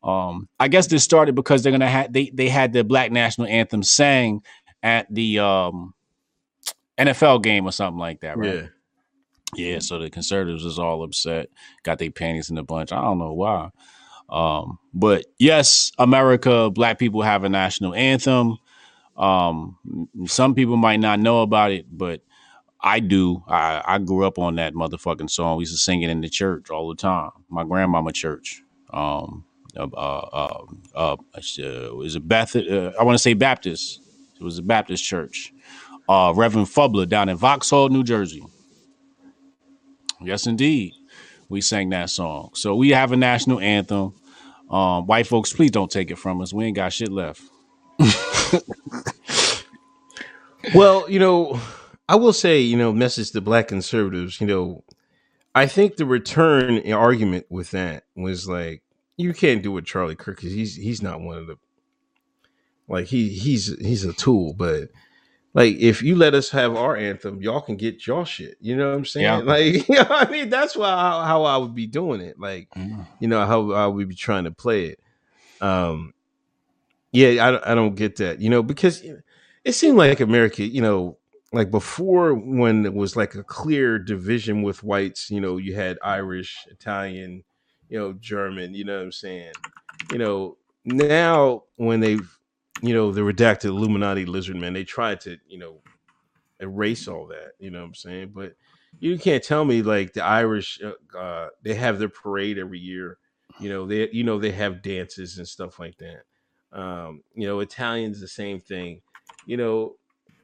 Um, I guess this started because they're gonna have they they had the black national anthem sang at the um NFL game or something like that, right?
Yeah.
Yeah, so the conservatives is all upset, got their panties in a bunch. I don't know why. Um, but yes, America, black people have a national anthem. Um, some people might not know about it, but I do. I, I grew up on that motherfucking song. We used to sing it in the church all the time. My grandmama church. Um, uh, uh, uh, uh, it was a Beth. Uh, I want to say Baptist. It was a Baptist church. Uh, Reverend Fubler down in Vauxhall, New Jersey. Yes, indeed. We sang that song. So we have a national anthem. Um, white folks, please don't take it from us. We ain't got shit left. (laughs)
Well, you know, I will say, you know, message to black conservatives, you know, I think the return argument with that was like, you can't do it, Charlie Kirk, because he's he's not one of the like he he's he's a tool, but like if you let us have our anthem, y'all can get y'all shit. You know what I'm saying?
Yeah. (laughs)
Like, you know what I mean, that's why how, how I would be doing it. Like,
Mm.
you know how I would be trying to play it. Um, yeah, I don't- I don't get that. You know, because it seemed like America. You know, like before when it was like a clear division with whites. You know, you had Irish, Italian, you know, German. You know what I'm saying? You know, now when they've you know, the redacted Illuminati lizard man, they tried to, you know, erase all that, you know what I'm saying? But you can't tell me like the Irish uh, uh they have their parade every year. You know, they you know they have dances and stuff like that. Um, you know, Italians the same thing. You know,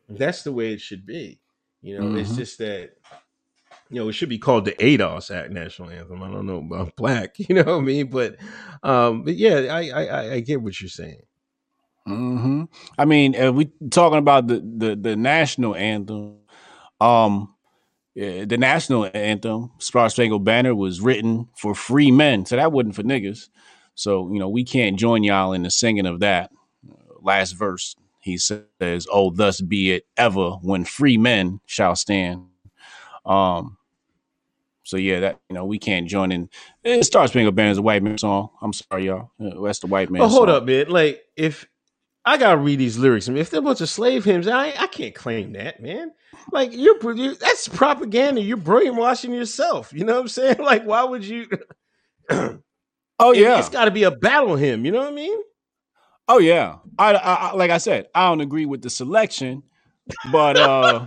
that's the way it should be. You know, it's
Mhm.
just that you know, it should be called the ADOS Act National Anthem. I don't know about (laughs) black, you know what I mean? But um, but yeah, I, I- I get what you're saying.
Hmm I mean, we talking about the, the the national anthem. Um, the national anthem, Star Spangled Banner, was written for free men, so that wasn't for niggas. So you know, we can't join y'all in the singing of that. Last verse, he says, "Oh, thus be it ever when free men shall stand." Um. So yeah, that you know, we can't join in. eh, Star Spangled Banner is a white man song. I'm sorry, y'all. That's the white man.
But hold
song.
up, man. Like if I gotta read these lyrics, I mean, if they're a bunch of slave hymns, I I can't claim that, man. Like you're produ- that's propaganda. You're brainwashing yourself. You know what I'm saying? (laughs) Like why would you? (clears throat)
Oh yeah,
it's got to be a battle hymn. You know what I mean?
Oh yeah, I, I, I like I said, I don't agree with the selection, but uh,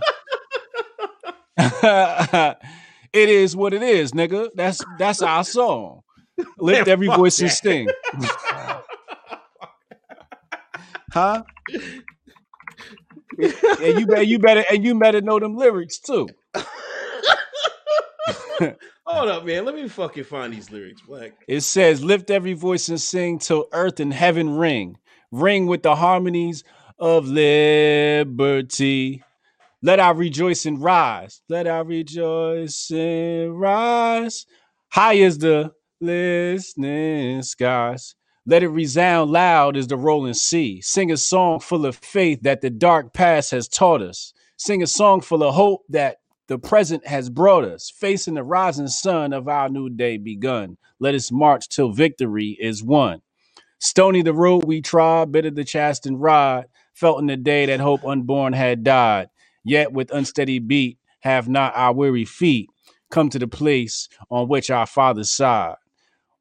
(laughs) it is what it is, nigga. That's that's our song. (laughs) Lift every voice and
that.
sting, huh? and you better, you better, and you better know them lyrics too. (laughs)
Hold up, man. Let me fucking find these lyrics, Black.
It says, "Lift every voice and sing till earth and heaven ring, ring with the harmonies of liberty. Let our rejoice and rise. Let our rejoice and rise. High as the listening skies. Let it resound loud as the rolling sea. Sing a song full of faith that the dark past has taught us. Sing a song full of hope that the present has brought us. Facing the rising sun of our new day begun. Let us march till victory is won. Stony the road we trod, bitter the chastened rod, felt in the day that hope unborn had died. Yet with unsteady beat, have not our weary feet come to the place on which our fathers sighed.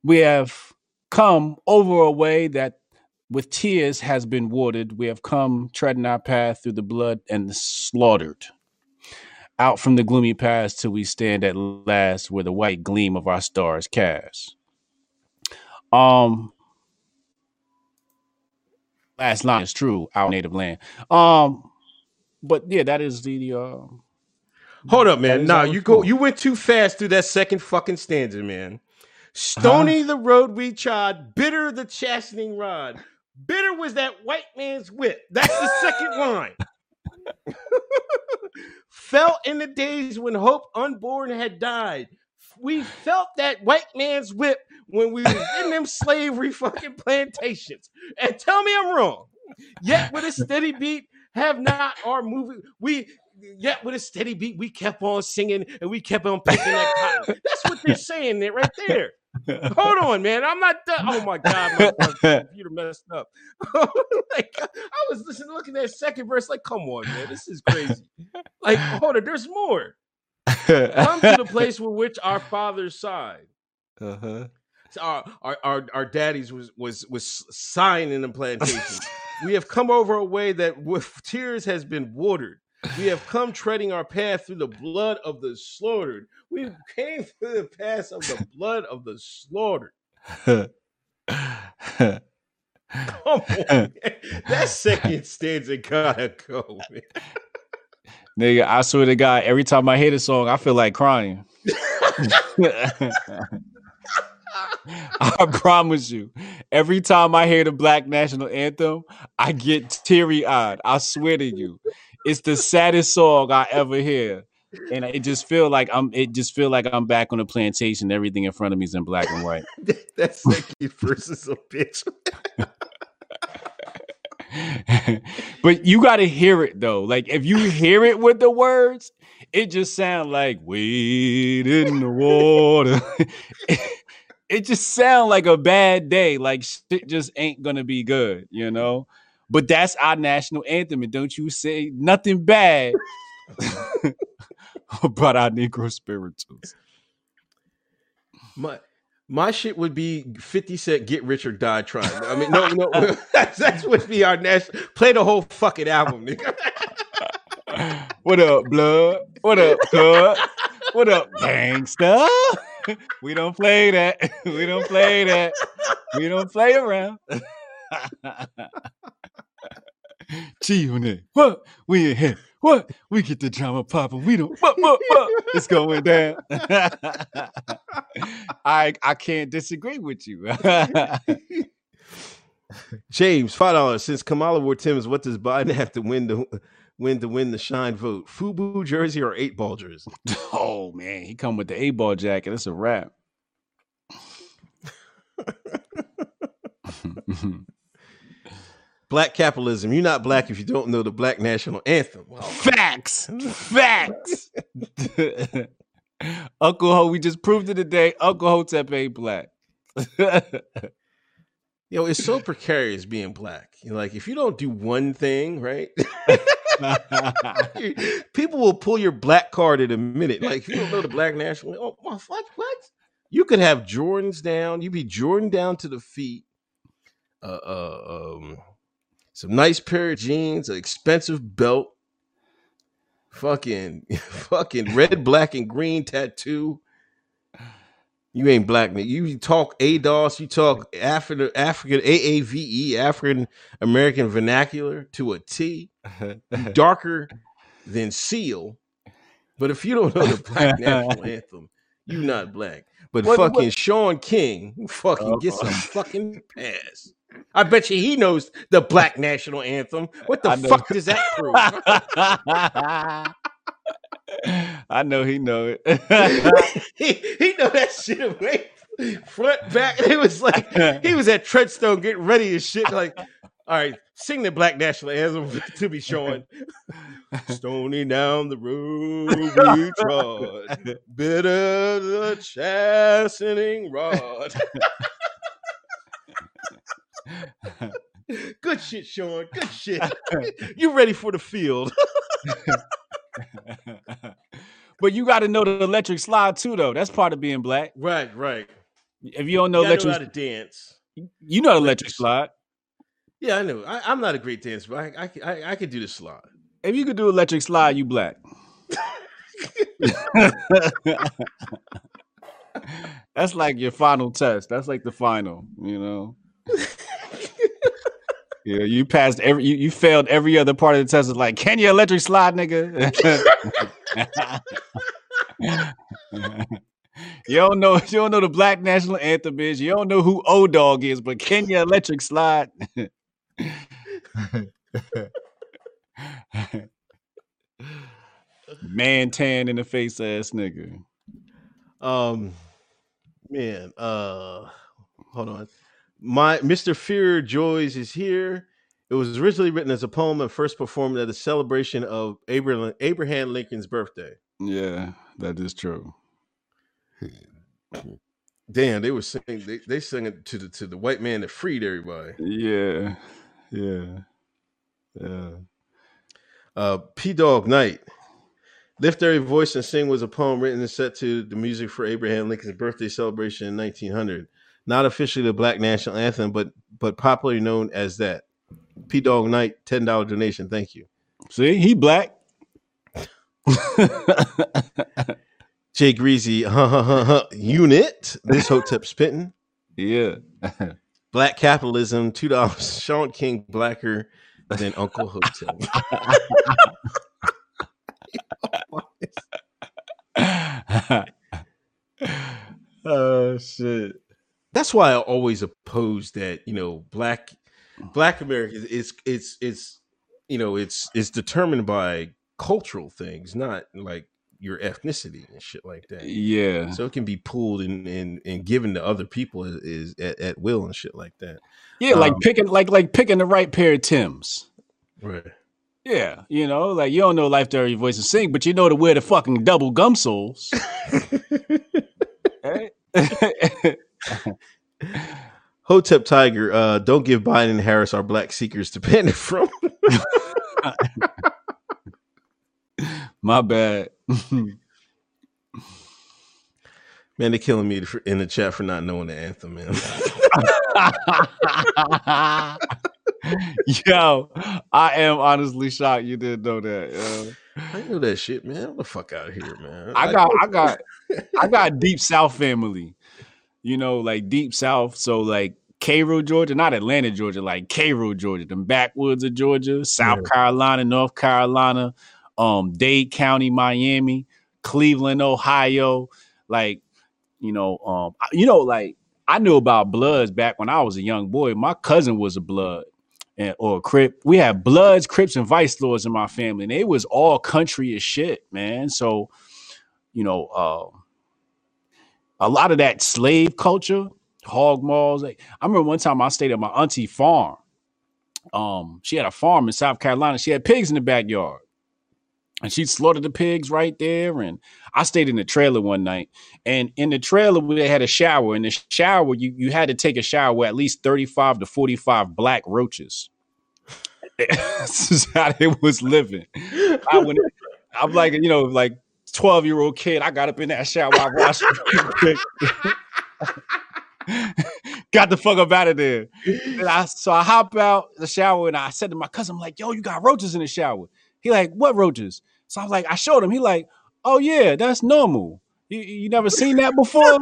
We have come over a way that with tears has been watered. We have come treading our path through the blood and the slaughtered. Out from the gloomy past till we stand at last where the white gleam of our stars cast. Um last line is true, our native land. Um but yeah, that is the uh
Hold up, man. Nah, you go. You went too fast through that second fucking stanza, man. Uh-huh. Stony the road we trod, bitter the chastening rod. Bitter was that white man's whip. That's the second (laughs) line. felt in the days when hope unborn had died. We felt that white man's whip when we was in them (laughs) slavery fucking plantations. And tell me I'm wrong. Yet with a steady beat, have not our movie. We yet with a steady beat, we kept on singing and we kept on picking that cotton. (laughs) That's what they're saying there right there. Hold on, man. I'm not done. Oh my god, my computer messed up. (laughs) like I was listening, looking at that second verse, like, come on, man, this is crazy. Like, hold on, there's more. Come to the place with which our fathers sighed.
uh-huh.
So Our, our our our daddies was was was sighing in the plantation. we have come over a way that with tears has been watered. We have come treading our path through the blood of the slaughtered. We came through the path of the (laughs) blood of the slaughtered. Come (laughs) on, that second stanza gotta go, man.
Nigga, I swear to God, every time I hear the song, I feel like crying. (laughs) I promise you. Every time I hear the Black National Anthem, I get teary eyed. I swear to you. It's the saddest song I ever hear. And it just feel like I'm it just feel like I'm back on the plantation. Everything in front of me is in black and white.
That's second verse versus a bitch. (laughs)
but you got to hear it though. Like if you hear it with the words, it just sounds like wade in the water. (laughs) it just sounds like a bad day. Like shit just ain't gonna be good, you know. But that's our national anthem, and don't you say nothing bad (laughs) about our Negro spirituals.
My my shit would be 50 Cent Get Rich or Die Trying. I mean, no, no, (laughs) (laughs) that's, that's would be our national. Play the whole fucking album, nigga.
what up, blood? What up, blood? What up, gangsta? we don't play that. We don't play that. We don't play around. Gee on it. What? We in here. What? We get the drama popping. We don't. What, what, what? It's going down. (laughs) I I can't disagree with you. (laughs)
James, five dollars. Since Kamala wore Tim's, what does Biden have to win to win to win the shine vote? Fubu jersey or eight ball jersey? (laughs)
Oh man, he come with the eight ball jacket. It's a wrap.
Black capitalism. You're not black if you don't know the black national anthem. Wow. (laughs)
Facts. Facts. (laughs) Uncle Ho, we just proved it today. Uncle Hotep ain't black. (laughs)
Yo, it's so precarious being black. You know, like if you don't do one thing, right? People will pull your black card in a minute. Like if you don't know the black national, oh my, what what? You could have Jordans down. You'd be Jordan down to the feet. Uh, uh um some nice pair of jeans, an expensive belt, fucking (laughs) fucking red, black, and green tattoo. You ain't black, man. You talk ADOS, you talk African African AAVE, African American vernacular to a T. (laughs) darker than seal. But if you don't know the black (laughs) national anthem, you not black. But what, fucking what? Shaun King fucking get oh. some fucking pass. I bet you he knows the black national anthem. What the fuck does that prove? (laughs)
I know he know it. (laughs)
he, he know that shit away front back. It was like he was at Treadstone getting ready and shit. Like, all right, sing the black national anthem (laughs) to be shown. Stony down the road we trod, bitter the chastening rod. (laughs) Good shit, Shaun. Good shit. (laughs) you ready for the field. (laughs)
but you got to know the electric slide too, though. That's part of being black.
Right, right.
If you don't know
you
electric,
know how to dance.
You know the electric slide.
Yeah, I know. I, am not a great dancer, but I, I, I, I could do the slide.
If you could do electric slide, you black. That's like your final test. That's like the final, you know. Yeah, you passed every you, you failed every other part of the test. It's like, can you electric slide, nigga? (laughs) you don't know you don't know the black national anthem is. You don't know who O Dog is, but can you electric slide? (laughs) Man tan in the face ass nigga.
Um man, uh hold on. My Mr. Fear Joys is here. It was originally written as a poem and first performed at a celebration of Abraham, Abraham Lincoln's birthday.
Yeah, that is true. (laughs)
Damn, they were singing. They they sang it to the to the white man that freed everybody.
Yeah, yeah, yeah.
Uh, P Dog Night. Lift Every Voice and Sing was a poem written and set to the music for Abraham Lincoln's birthday celebration in 1900 not officially the Black National Anthem, but but popularly known as that. P Dog Night, ten dollar donation. Thank you.
See, he black. (laughs)
Jay Greasy, unit. This Hotep spitting.
Yeah. (laughs)
Black capitalism, two dollars. Shaun King blacker than Uncle Hotep. (laughs)
oh shit
that's why I always oppose that. You know, black black America is it's it's you know it's it's determined by cultural things, not like your ethnicity and shit like that.
Yeah.
So it can be pulled and and, and given to other people is, is at, at will and shit like that.
Yeah, like
Um,
picking like like picking the right pair of Tims.
Right.
Yeah, you know, like you don't know Lift Every Voice to sing, but you know to wear the fucking double gum soles. (laughs) Right? (laughs) (laughs)
Hotep Tiger, uh, don't give Biden and Harris our black seekers to benefit from. (laughs)
My bad.
Man, they're killing me in the chat for not knowing the anthem, man. (laughs)
Yo, I am honestly shocked you didn't know that. yo.
I know that shit, man. The fuck out of here, man.
I got, I got, I got deep South family. You know, like deep South. So like Cairo, Georgia, not Atlanta, Georgia, like Cairo, Georgia, the backwoods of Georgia, South Carolina, North Carolina, um, Dade County, Miami, Cleveland, Ohio. Like, you know, um, you know, like I knew about Bloods back when I was a young boy. My cousin was a Blood and or a Crip. We had Bloods, Crips, and Vice Lords in my family, and it was all country as shit, man. So, you know, uh, a lot of that slave culture, hog maws. like- I remember one time I stayed at my auntie farm. Um, she had a farm in South Carolina. She had pigs in the backyard. And she slaughtered the pigs right there. And I stayed in the trailer one night. And in the trailer, we had a shower. In the shower, you, you had to take a shower with at least 35 to 45 black roaches. (laughs) this is how they was living. I went, I'm like, you know, like 12 year old kid. I got up in that shower. I washed (laughs) got the fuck up out of there. And I, so I hop out the shower and I said to my cousin, I'm like, yo, you got roaches in the shower. He like, what roaches? So I was like, I showed him. He like, oh yeah, that's normal. You, you never seen that before?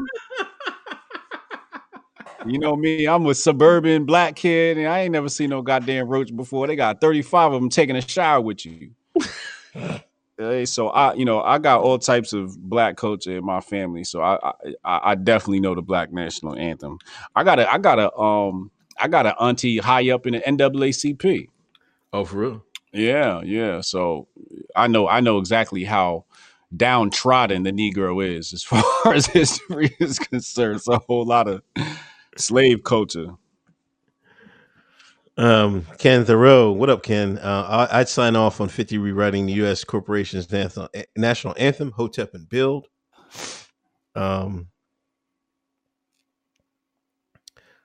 you know me, I'm a suburban black kid, and I ain't never seen no goddamn roach before. They got 35 of them taking a shower with you. Hey, so I, you know, I got all types of black culture in my family, so I, I, I definitely know the black national anthem. I got a, I got a, um, I got an auntie high up in the NAACP.
Oh, for real?
Yeah, yeah. So I know, I know exactly how downtrodden the Negro is as (laughs) far as history is concerned. It's a whole lot of slave culture.
Um, Ken Thoreau, what up, Ken? Uh, I, I'd sign off on 50 rewriting the U.S. corporation's national, national anthem, Hotep and Build. Um,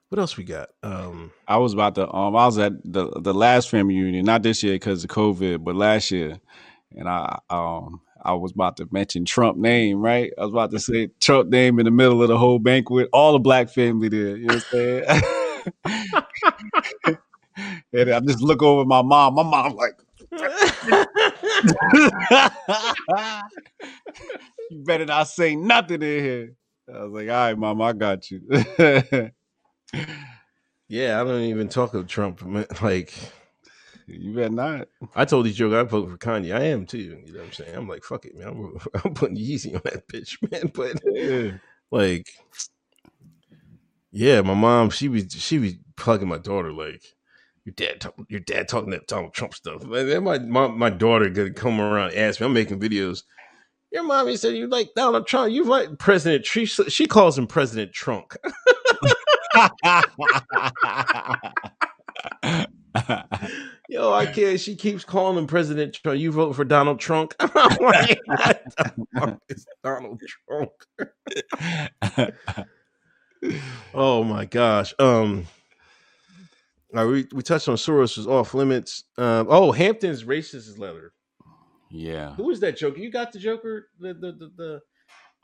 what else we got? Um,
I was about to um I was at the the last family reunion, not this year because of COVID, but last year. And I um I was about to mention Trump name, right? I was about to say Trump name in the middle of the whole banquet, all the black family there. You know what I'm saying? (laughs) (laughs) and I just look over my mom. My mom like You better not say nothing in here. I was like, all right, mom, I got you.
yeah, I don't even talk of Trump. (laughs) Like,
you better not.
I told these joke I vote for Kanye. I am too. You know what I'm saying? I'm like, fuck it, man. I'm, (laughs) I'm putting Yeezy on that bitch, (laughs) man. But
Yeah.
like, yeah, my mom, she was she was plugging my daughter like, your dad, talk, your dad talking that Donald Trump stuff. My my, my daughter gonna come around and ask me. I'm making videos. Your mommy said you like Donald Trump. You like President. She she calls him President Trunk. (laughs) Yo, I can't. She keeps calling him President Trump. You vote for Donald Trump? (laughs) I'm like, is Donald Trump? (laughs) oh my gosh. Um, all right, we we touched on Soros was off limits. Um, oh, Hampton's racist letter.
yeah.
Who is that Joker? You got the Joker? The the the the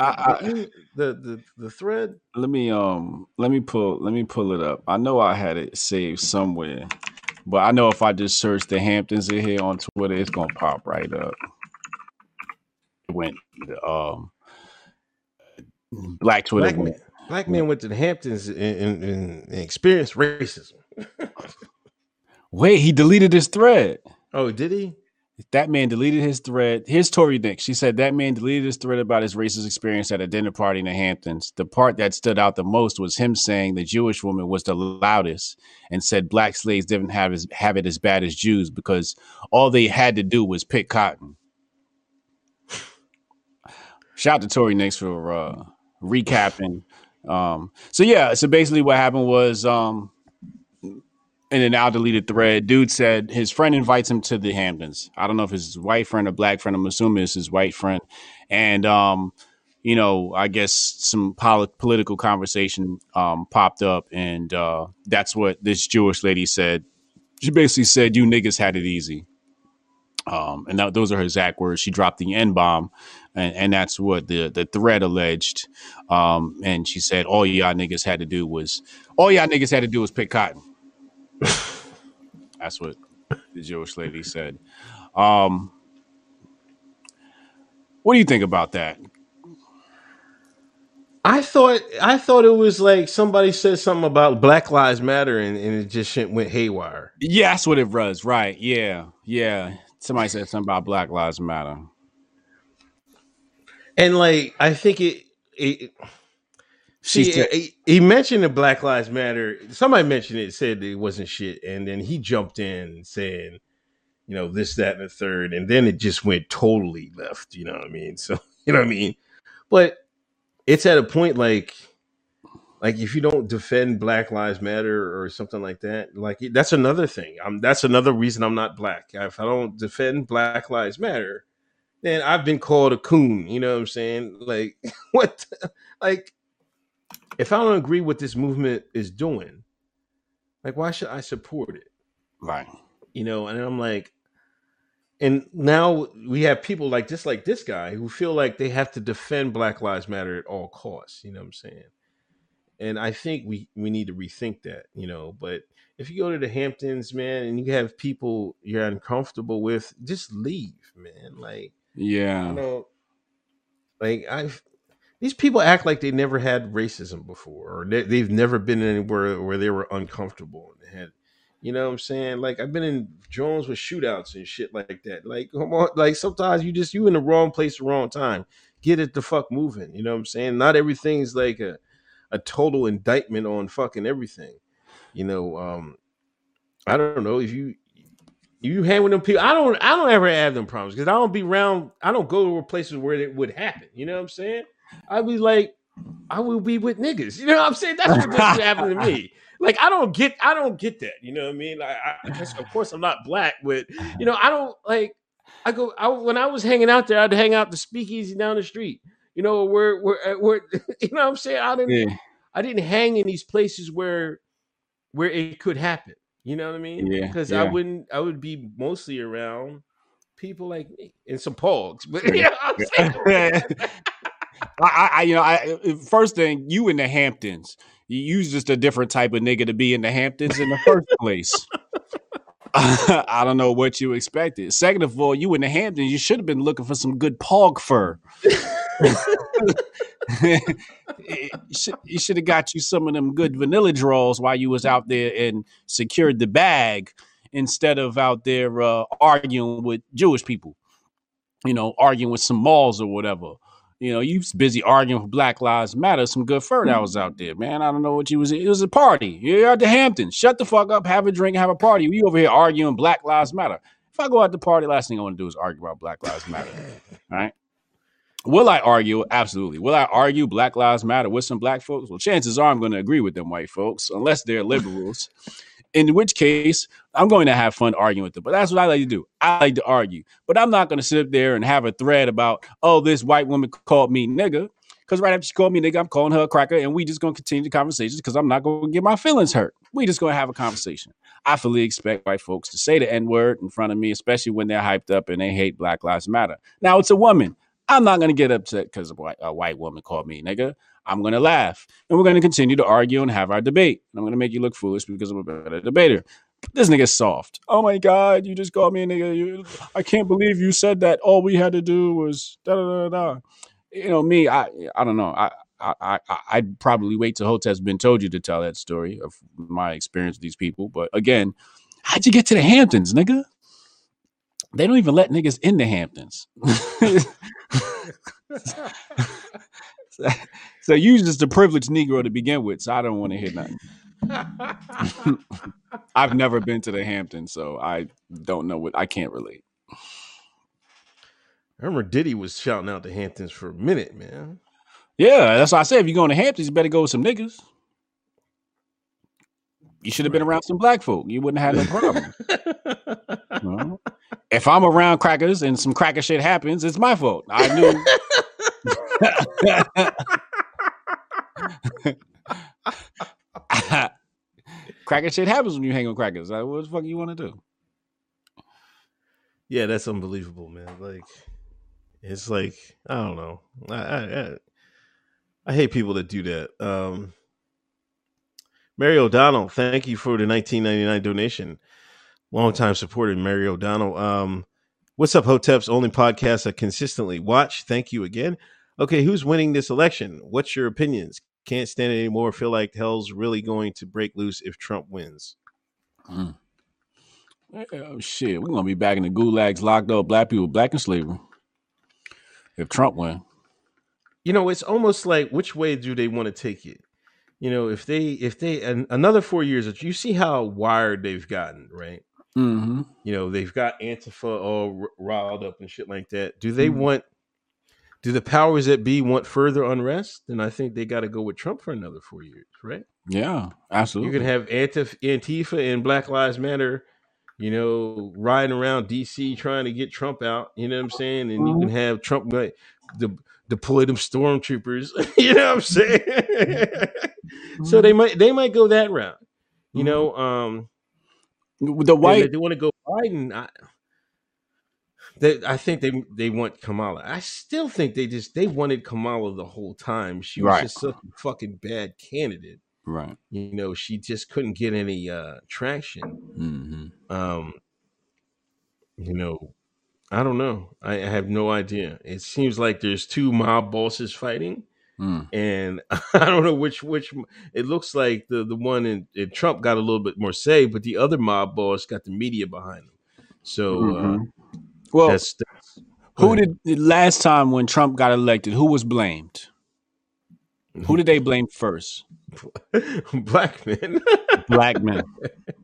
I, I,
the, the, the, thread.
let me um let me pull let me pull it up. I know I had it saved somewhere, but I know if I just search the Hamptons in here on Twitter, it's gonna pop right up. It went um Black Twitter
Black man,
went.
black man went to the Hamptons and, and, and experienced racism.
Wait, he deleted his thread.
Oh, did he?
That man deleted his thread. Here's Tory Nick. She said that man deleted his thread about his racist experience at a dinner party in the Hamptons. The part that stood out the most was him saying the Jewish woman was the loudest and said black slaves didn't have as, have it as bad as Jews because all they had to do was pick cotton. Shout out to Tory Nix for uh, recapping. Um, so yeah, so basically what happened was um, in an now deleted thread, dude said his friend invites him to the Hamptons. I don't know if it's his white friend or black friend. I'm assuming it's his white friend. And um, you know, I guess some polit- political conversation um, popped up, and uh, that's what this Jewish lady said. She basically said, "You niggas had it easy," um, and that, those are her exact words. She dropped the n bomb, and, and that's what the the thread alleged. Um, and she said, "All y'all niggas had to do was all y'all niggas had to do was pick cotton." (laughs) that's what the Jewish lady said. Um, what do you think about that?
I thought I thought it was like somebody said something about Black Lives Matter and, and it just went haywire.
Yeah, that's what it was. Right. Yeah. Yeah. Somebody said something about Black Lives Matter.
And like I think it it See,
said-
he- he mentioned the Black Lives Matter. Somebody mentioned it, said it wasn't shit, and then he jumped in saying, you know, this, that, and the third, and then it just went totally left. You know what I mean? So (laughs) you know what I mean? But it's at a point like, like if you don't defend Black Lives Matter or something like that, like that's another thing. I'm that's another reason I'm not black. If I don't defend Black Lives Matter, then I've been called a coon. You know what I'm saying? Like (laughs) what? the- like if I don't agree what this movement is doing, like why should I support it?
Right.
You know, and I'm like, and now we have people like just like this guy who feel like they have to defend Black Lives Matter at all costs. You know what I'm saying? And I think we we need to rethink that. You know, but if you go to the Hamptons, man, and you have people you're uncomfortable with, just leave, man. Like
Yeah.
you know, like I've these people act like they never had racism before, or they, they've never been anywhere where they were uncomfortable and had, you know, what I'm saying. Like I've been in Jones with shootouts and shit like that. Like come on, like sometimes you just you in the wrong place, the wrong time. Get it the fuck moving. You know what I'm saying? Not everything's like a a total indictment on fucking everything. You know, um, I don't know if you you hang with them people. I don't. I don't ever have them problems because I don't be around. I don't go to places where it would happen. You know what I'm saying? I be like, I will be with niggas. You know what I'm saying? That's what happened to me. (laughs) Like I don't get. I don't get that. You know what I mean? Like, I, I- of course, I'm not black, but you know, I don't like. I go. I, when I was hanging out there, I'd hang out the speakeasy down the street. You know where where uh, where. (laughs) You know what I'm saying? I didn't.
Yeah.
I didn't hang in these places where where it could happen. You know what I mean?
Yeah,
Because I wouldn't. I would be mostly around people like me and some pogs. But (laughs) you know what I'm saying?
I, I, you know, I first thing you in the Hamptons, you use just a different type of nigga to be in the Hamptons in the first place. (laughs) I don't know what you expected. Second of all, you in the Hamptons, you should have been looking for some good pog fur. (laughs) you should have got you some of them good vanilla draws while you was out there and secured the bag instead of out there uh, arguing with Jewish people. You know, arguing with some malls or whatever. You know, you was busy arguing for Black Lives Matter. Some good fur that was out there, man. I don't know what you was. It was a party. You're at the Hamptons. Shut the fuck up. Have a drink. Have a party. You over here arguing Black Lives Matter. If I go out to party, last thing I want to do is argue about Black Lives Matter. All (laughs) right. Will I argue? Absolutely. Will I argue Black Lives Matter with some black folks? Well, chances are I'm going to agree with them white folks, unless they're liberals. In which case, I'm going to have fun arguing with them. But that's what I like to do. I like to argue. But I'm not going to sit up there and have a thread about, oh, this white woman called me nigga. Because right after she called me nigga, I'm calling her a cracker, and we just going to continue the conversation because I'm not going to get my feelings hurt. We just going to have a conversation. I fully expect white folks to say the N word in front of me, especially when they're hyped up and they hate Black Lives Matter. Now, it's a woman. I'm not going to get upset because a white, woman called me nigga. I'm going to laugh. And we're going to continue to argue and have our debate. And I'm going to make you look foolish because I'm a better debater. This nigga's soft. Oh my God, you just called me a nigga. You, I can't believe you said that. All we had to do was da da da da. You know, me, I I don't know. I I, I I'd probably wait till Hotep's been told you to tell that story of my experience with these people. But again, how'd you get to the Hamptons, nigga? They don't even let niggas in the Hamptons. (laughs) so you just a privileged Negro to begin with, so I don't want to hear nothing. (laughs) I've never been to the Hamptons, so I don't know what I can't relate.
I remember Diddy was shouting out the Hamptons for a minute, man.
Yeah, that's why I said if you're going to Hamptons, you better go with some niggas. You should have been around some black folk. You wouldn't have had no problem. (laughs) You know? If I'm around crackers and some cracker shit happens, it's my fault. I knew. (laughs) (laughs) cracker shit happens when you hang on crackers. Like, what the fuck you want to do?
Yeah, that's unbelievable, man. Like, it's like I don't know. I I, I, I hate people that do that. Um, Mary O'Donnell, thank you for the 1999 donation. Longtime supporter, Mary O'Donnell. Um, what's up, Hotep's only podcast I consistently watch. Thank you again. Okay, who's winning this election? What's your opinions? Can't stand it anymore. Feel like hell's really going to break loose if Trump wins.
Mm. Oh, shit, we're gonna be back in the gulags, locked up, black people, black and slavery. If Trump win,
you know, it's almost like which way do they want to take it? You know, if they if they and another four years, you see how wired they've gotten, right?
mm-hmm.
You know, they've got Antifa all riled up and shit like that. Do they
Mhm.
want? Do the powers that be want further unrest? Then I think they got to go with Trump for another four years, right?
yeah, absolutely.
You can have Antif- Antifa and Black Lives Matter, you know, riding around DC trying to get Trump out. You know what I'm saying? And you can have Trump like, de- deploy them stormtroopers. (laughs) you know what I'm saying? (laughs) so they might they might go that route. You know, um,
the white
they want to go Biden. I, they, I think they they want Kamala. I still think they just they wanted Kamala the whole time. She was
Right.
just such a fucking bad candidate.
right.
You know, she just couldn't get any uh traction.
Mm-hmm.
um you know i don't know I, I have no idea it seems like there's two mob bosses fighting
Mm.
and (laughs) i don't know which which it looks like the the one in, in trump got a little bit more say but the other mob boss got the media behind him so uh
Mhm. Well,
that's, that's
who did the last time when Trump got elected? Who was blamed? Who did they blame first? (laughs)
black men
Black men.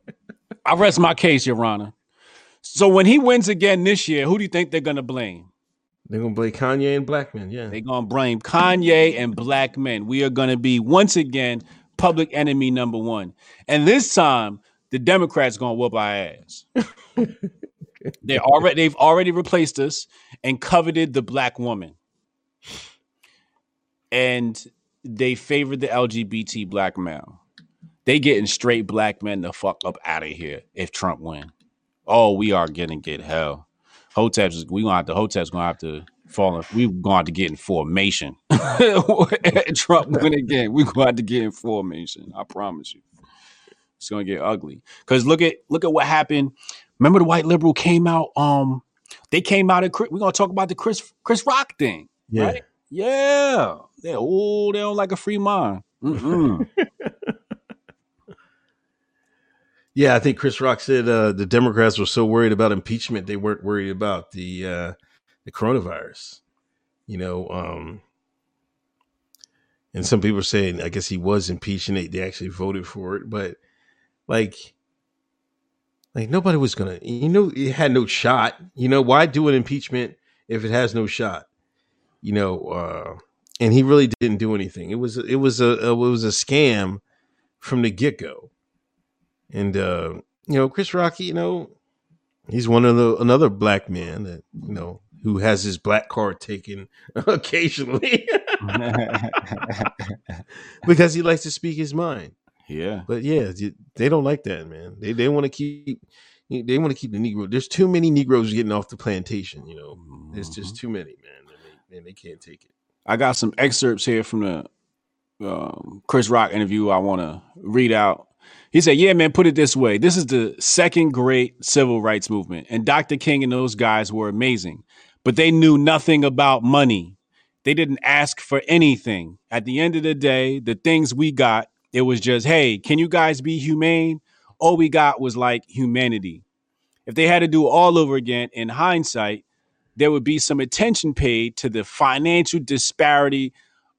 (laughs) I rest my case, Your Honor. So when he wins again this year, who do you think they're gonna blame?
they're gonna blame kanye and black men yeah
They're gonna blame Kanye and black men. We are gonna be once again public enemy number one. And this time the Democrats gonna whoop our ass. (laughs) they already they've already replaced us and coveted the black woman. And they favored the LGBT black male. They getting straight black men the fuck up out of here if Trump win. Oh, we are gonna get hell. Hoteps is we gonna have to Hoteps gonna have to fall in, we gonna have to get in formation. (laughs) Trump win again. We gonna have to get in formation. I promise you. It's gonna get ugly. Cause look at look at what happened. Remember the white liberal came out. Um, they came out of Chris- we're gonna talk about the Chris Chris Rock thing.
yeah
Right? Yeah. Yeah. Oh, they don't like a free mind. (laughs)
Yeah, I think Chris Rock said uh, the Democrats were so worried about impeachment they weren't worried about the uh, the coronavirus. You know, um, and some people are saying I guess he was impeached and they, they actually voted for it, but like, like nobody was gonna. You know, it had no shot. You know, why do an impeachment if it has no shot? You know, uh, and he really didn't do anything. It was it was a it was a scam from the get go. And uh, you know, Chris Rock, you know, he's one of the another black man that you know who has his black card taken (laughs) occasionally (laughs) because he likes to speak his mind.
yeah.
But yeah, they don't like that, man. They they want to keep they want to keep the Negro. There's too many Negroes getting off the plantation. You know, there's just too many, man. And they, and they can't take it.
I got some excerpts here from the um, Chris Rock interview I want to read out. He said, Yeah, man, put it this way. This is the second great civil rights movement. And Dr. King and those guys were amazing, but they knew nothing about money. They didn't ask for anything. At the end of the day, the things we got, it was just, Hey, can you guys be humane? All we got was like humanity. If they had to do all over again, in hindsight, there would be some attention paid to the financial disparity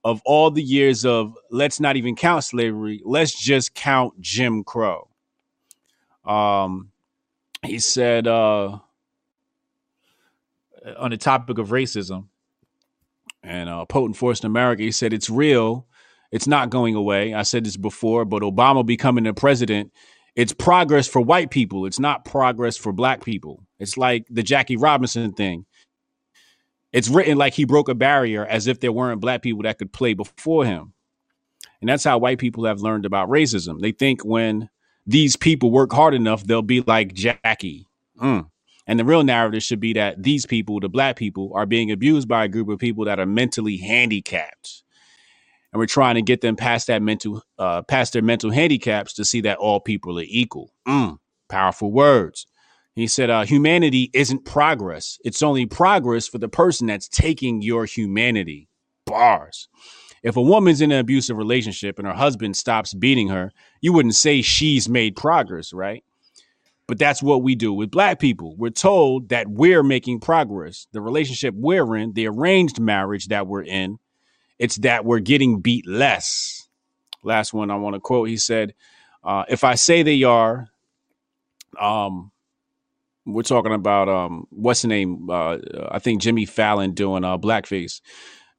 of all the years of let's not even count slavery let's just count jim crow um he said uh on the topic of racism and uh, potent force in America. He said it's real. It's not going away. I said this before, but Obama becoming the president, it's progress for white people. It's not progress for black people. It's like the Jackie Robinson thing. It's written like he broke a barrier as if there weren't black people that could play before him. And that's how white people have learned about racism. They think when these people work hard enough, they'll be like Jackie. Mm. And the real narrative should be that these people, the black people, are being abused by a group of people that are mentally handicapped. And we're trying to get them past that mental, uh, past their mental handicaps to see that all people are equal. Mm. Powerful words. He said, uh, humanity isn't progress. It's only progress for the person that's taking your humanity. Bars. If a woman's in an abusive relationship and her husband stops beating her, you wouldn't say she's made progress, right? But that's what we do with black people. We're told that we're making progress. The relationship we're in, the arranged marriage that we're in, it's that we're getting beat less. Last one I want to quote. He said, uh, "If I say they are, um, we're talking about um, what's the name? Uh, I think Jimmy Fallon doing uh, blackface."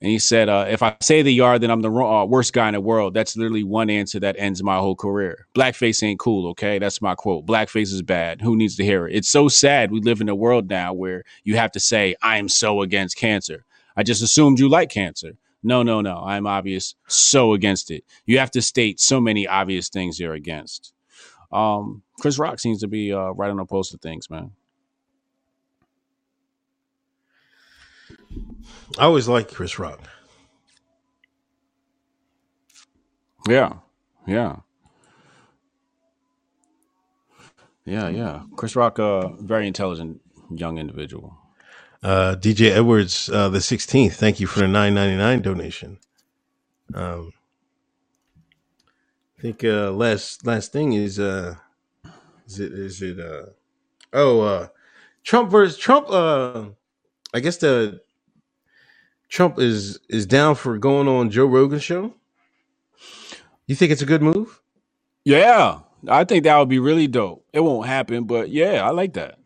And he said, uh, if I say the are, then I'm the uh, worst guy in the world. That's literally one answer that ends my whole career. Blackface ain't cool, okay? That's my quote. Blackface is bad. Who needs to hear it? It's so sad we live in a world now where you have to say, I am so against cancer. I just assumed you like cancer. No, no, no. I'm obvious so against it. You have to state so many obvious things you're against. Um, Chris Rock seems to be uh, right on the post of things, man.
I always like Chris Rock.
Yeah, yeah, yeah, yeah. Chris Rock, a uh, very intelligent young individual.
Uh, DJ Edwards, uh, the sixteenth. Thank you for the nine ninety nine donation. Um, I think uh, last last thing is uh, is it is it uh, oh uh, Trump versus Trump. Uh, I guess the Trump is is down for going on Joe Rogan show? You think it's a good move?
Yeah, I think that would be really dope. It won't happen, but yeah, I like that.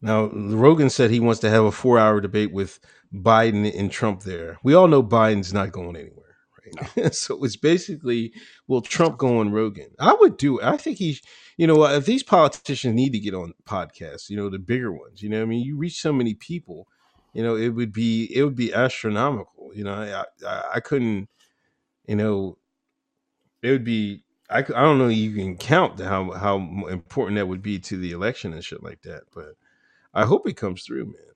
Now, Rogan said he wants to have a four hour debate with Biden and Trump there. We all know Biden's not going anywhere? No. (laughs) so it's basically, will Trump go on Rogan? I would do it. I think he, you know, if these politicians need to get on podcasts, you know, the bigger ones, you know, I mean, you reach so many people you know, it would be it would be astronomical. You know, I I, I couldn't, you know, it would be I, I don't know you can count how how important that would be to the election and shit like that. But I hope it comes through,
man.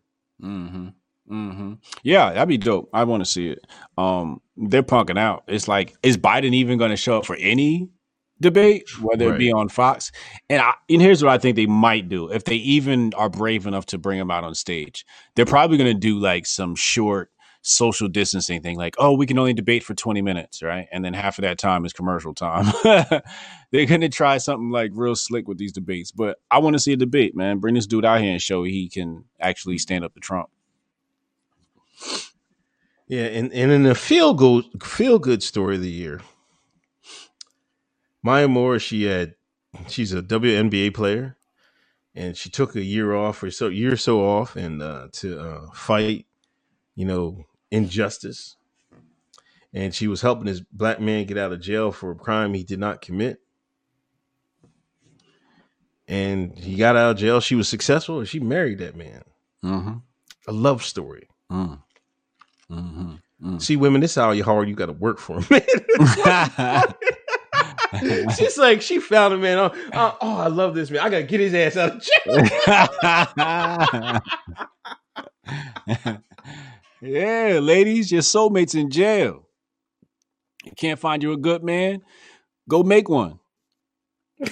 Mm-hmm. Mm-hmm. Yeah, that'd be dope. I want to see it. Um, they're punking out. It's like, is Biden even going to show up for any debate, whether right. it be on Fox. And, I, and here's what I think they might do if they even are brave enough to bring him out on stage. They're probably going to do like some short social distancing thing, like, oh, we can only debate for 20 minutes, right? And then half of that time is commercial time. (laughs) They're going to try something like real slick with these debates. But I want to see a debate, man. Bring this dude out here and show he can actually stand up to Trump.
Yeah, and, and in the feel good feel good story of the year, Maya Moore, she had she's a WNBA player, and she took a year off or so year or so off and uh, to uh, fight, you know, injustice. And she was helping this black man get out of jail for a crime he did not commit. And he got out of jail. She was successful, and she married that man. Mm-hmm. A love story. Mm. Mm-hmm. Mm. See, women, this is how you hard you got to work for, man. (laughs) She's like, she found a man. Oh, oh, oh, I love this man. I gotta get his ass out of
jail. (laughs) yeah, ladies, your soulmate's in jail. You can't find you a good man. Go make one. (laughs)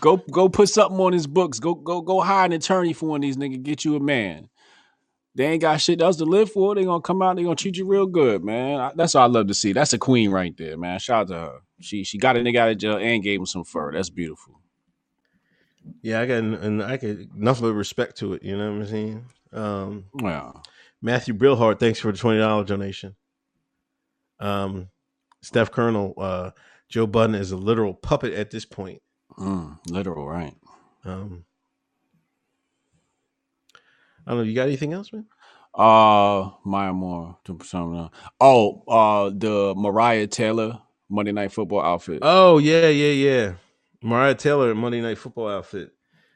go go put something on his books. Go go go hire an attorney for one of these niggas. Get you a man they ain't got shit else to live for. They gonna come out. They gonna treat you real good, man. That's all I love to see. That's a queen right there, man. Shout out to her. She she got a nigga out of jail and gave him some fur. That's beautiful.
Yeah, I got and I got enough of respect to it. You know what I'm saying? Um, yeah. Matthew Brillhart, thanks for the twenty dollar donation. Um, Steph Colonel, uh, Joe Budden is a literal puppet at this point.
Mm, literal, right?
Um, I don't know. You got anything else, man?
Uh, Maya Moore. Oh, uh, the Maria Taylor Monday Night Football outfit.
Oh yeah, yeah, yeah. Maria Taylor Monday Night Football outfit.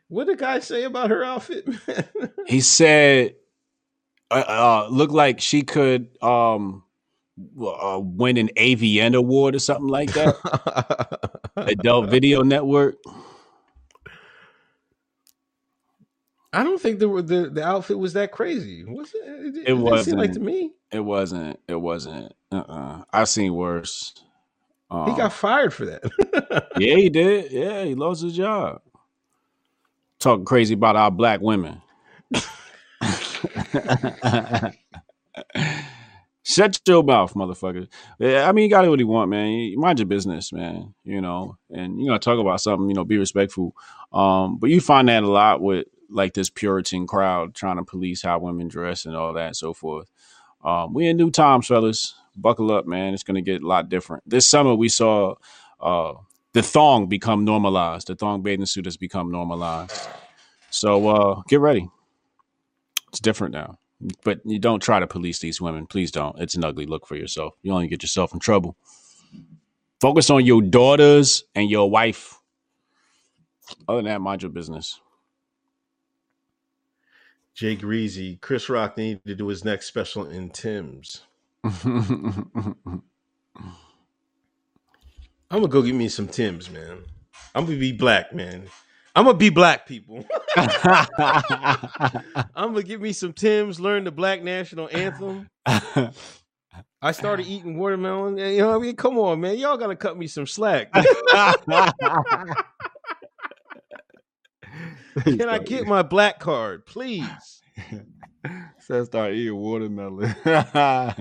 What did the guy say about her outfit? (laughs)
he said, uh, uh, "Looked like she could um uh, win an AVN award or something like that." (laughs) Adult Video Network.
I don't think the the, the outfit was that crazy. Was it? It,
it, it wasn't
like to me.
It wasn't. It wasn't. Uh. Uh-uh. I've seen worse.
Um, he got fired for that. (laughs)
yeah, he did. Yeah, he lost his job. Talking crazy about our black women. (laughs) Shut your mouth, motherfucker. Yeah, I mean, you got to what you want, man. You mind your business, man. You know, and you know, talk about something. You know, be respectful. Um, but you find that a lot with like this Puritan crowd trying to police how women dress and all that and so forth. Um, we in new times, fellas. Buckle up, man. It's gonna get a lot different. This summer we saw uh, the thong become normalized. The thong bathing suit has become normalized. So uh, get ready. It's different now but you don't try to police these women. Please don't. It's an ugly look for yourself. You only get yourself in trouble. Focus on your daughters and your wife. Other than that, mind your business.
Jay Greasy, Chris Rock needed to do his next special in Tim's. (laughs) I'm gonna go get me some Tim's, man. I'm gonna be black, man. I'm gonna be black people. (laughs) I'm gonna give me some Tim's, learn the black national anthem. (laughs) I started eating watermelon. You know, I mean, come on, man, y'all gotta cut me some slack. (laughs) Can I get my black card, please? (laughs)
Says start eating watermelon. (laughs) oh,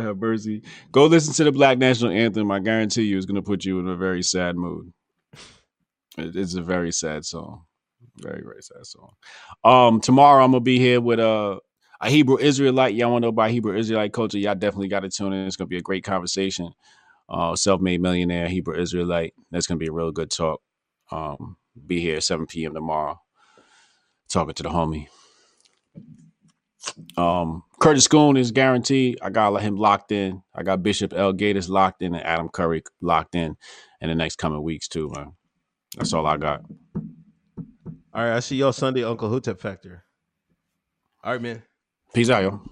have mercy. Go listen to the Black National Anthem. I guarantee you, it's going to put you in a very sad mood. It's a very sad song. Very, very sad song. Um, tomorrow I'm gonna be here with uh, a Hebrew Israelite. Y'all want to know about Hebrew Israelite culture? Y'all definitely got to tune in. It's gonna be a great conversation. Uh, self-made millionaire Hebrew Israelite. That's gonna be a real good talk. Um, be here at 7 p.m. tomorrow. Talking to the homie. Um, Curtis Scoon is guaranteed. I got him locked in. I got Bishop L. Gators locked in and Adam Curry locked in in the next coming weeks too, man. That's all I got.
All right, I see y'all Sunday, Uncle Hotep Factor. All right, man.
Peace out, yo.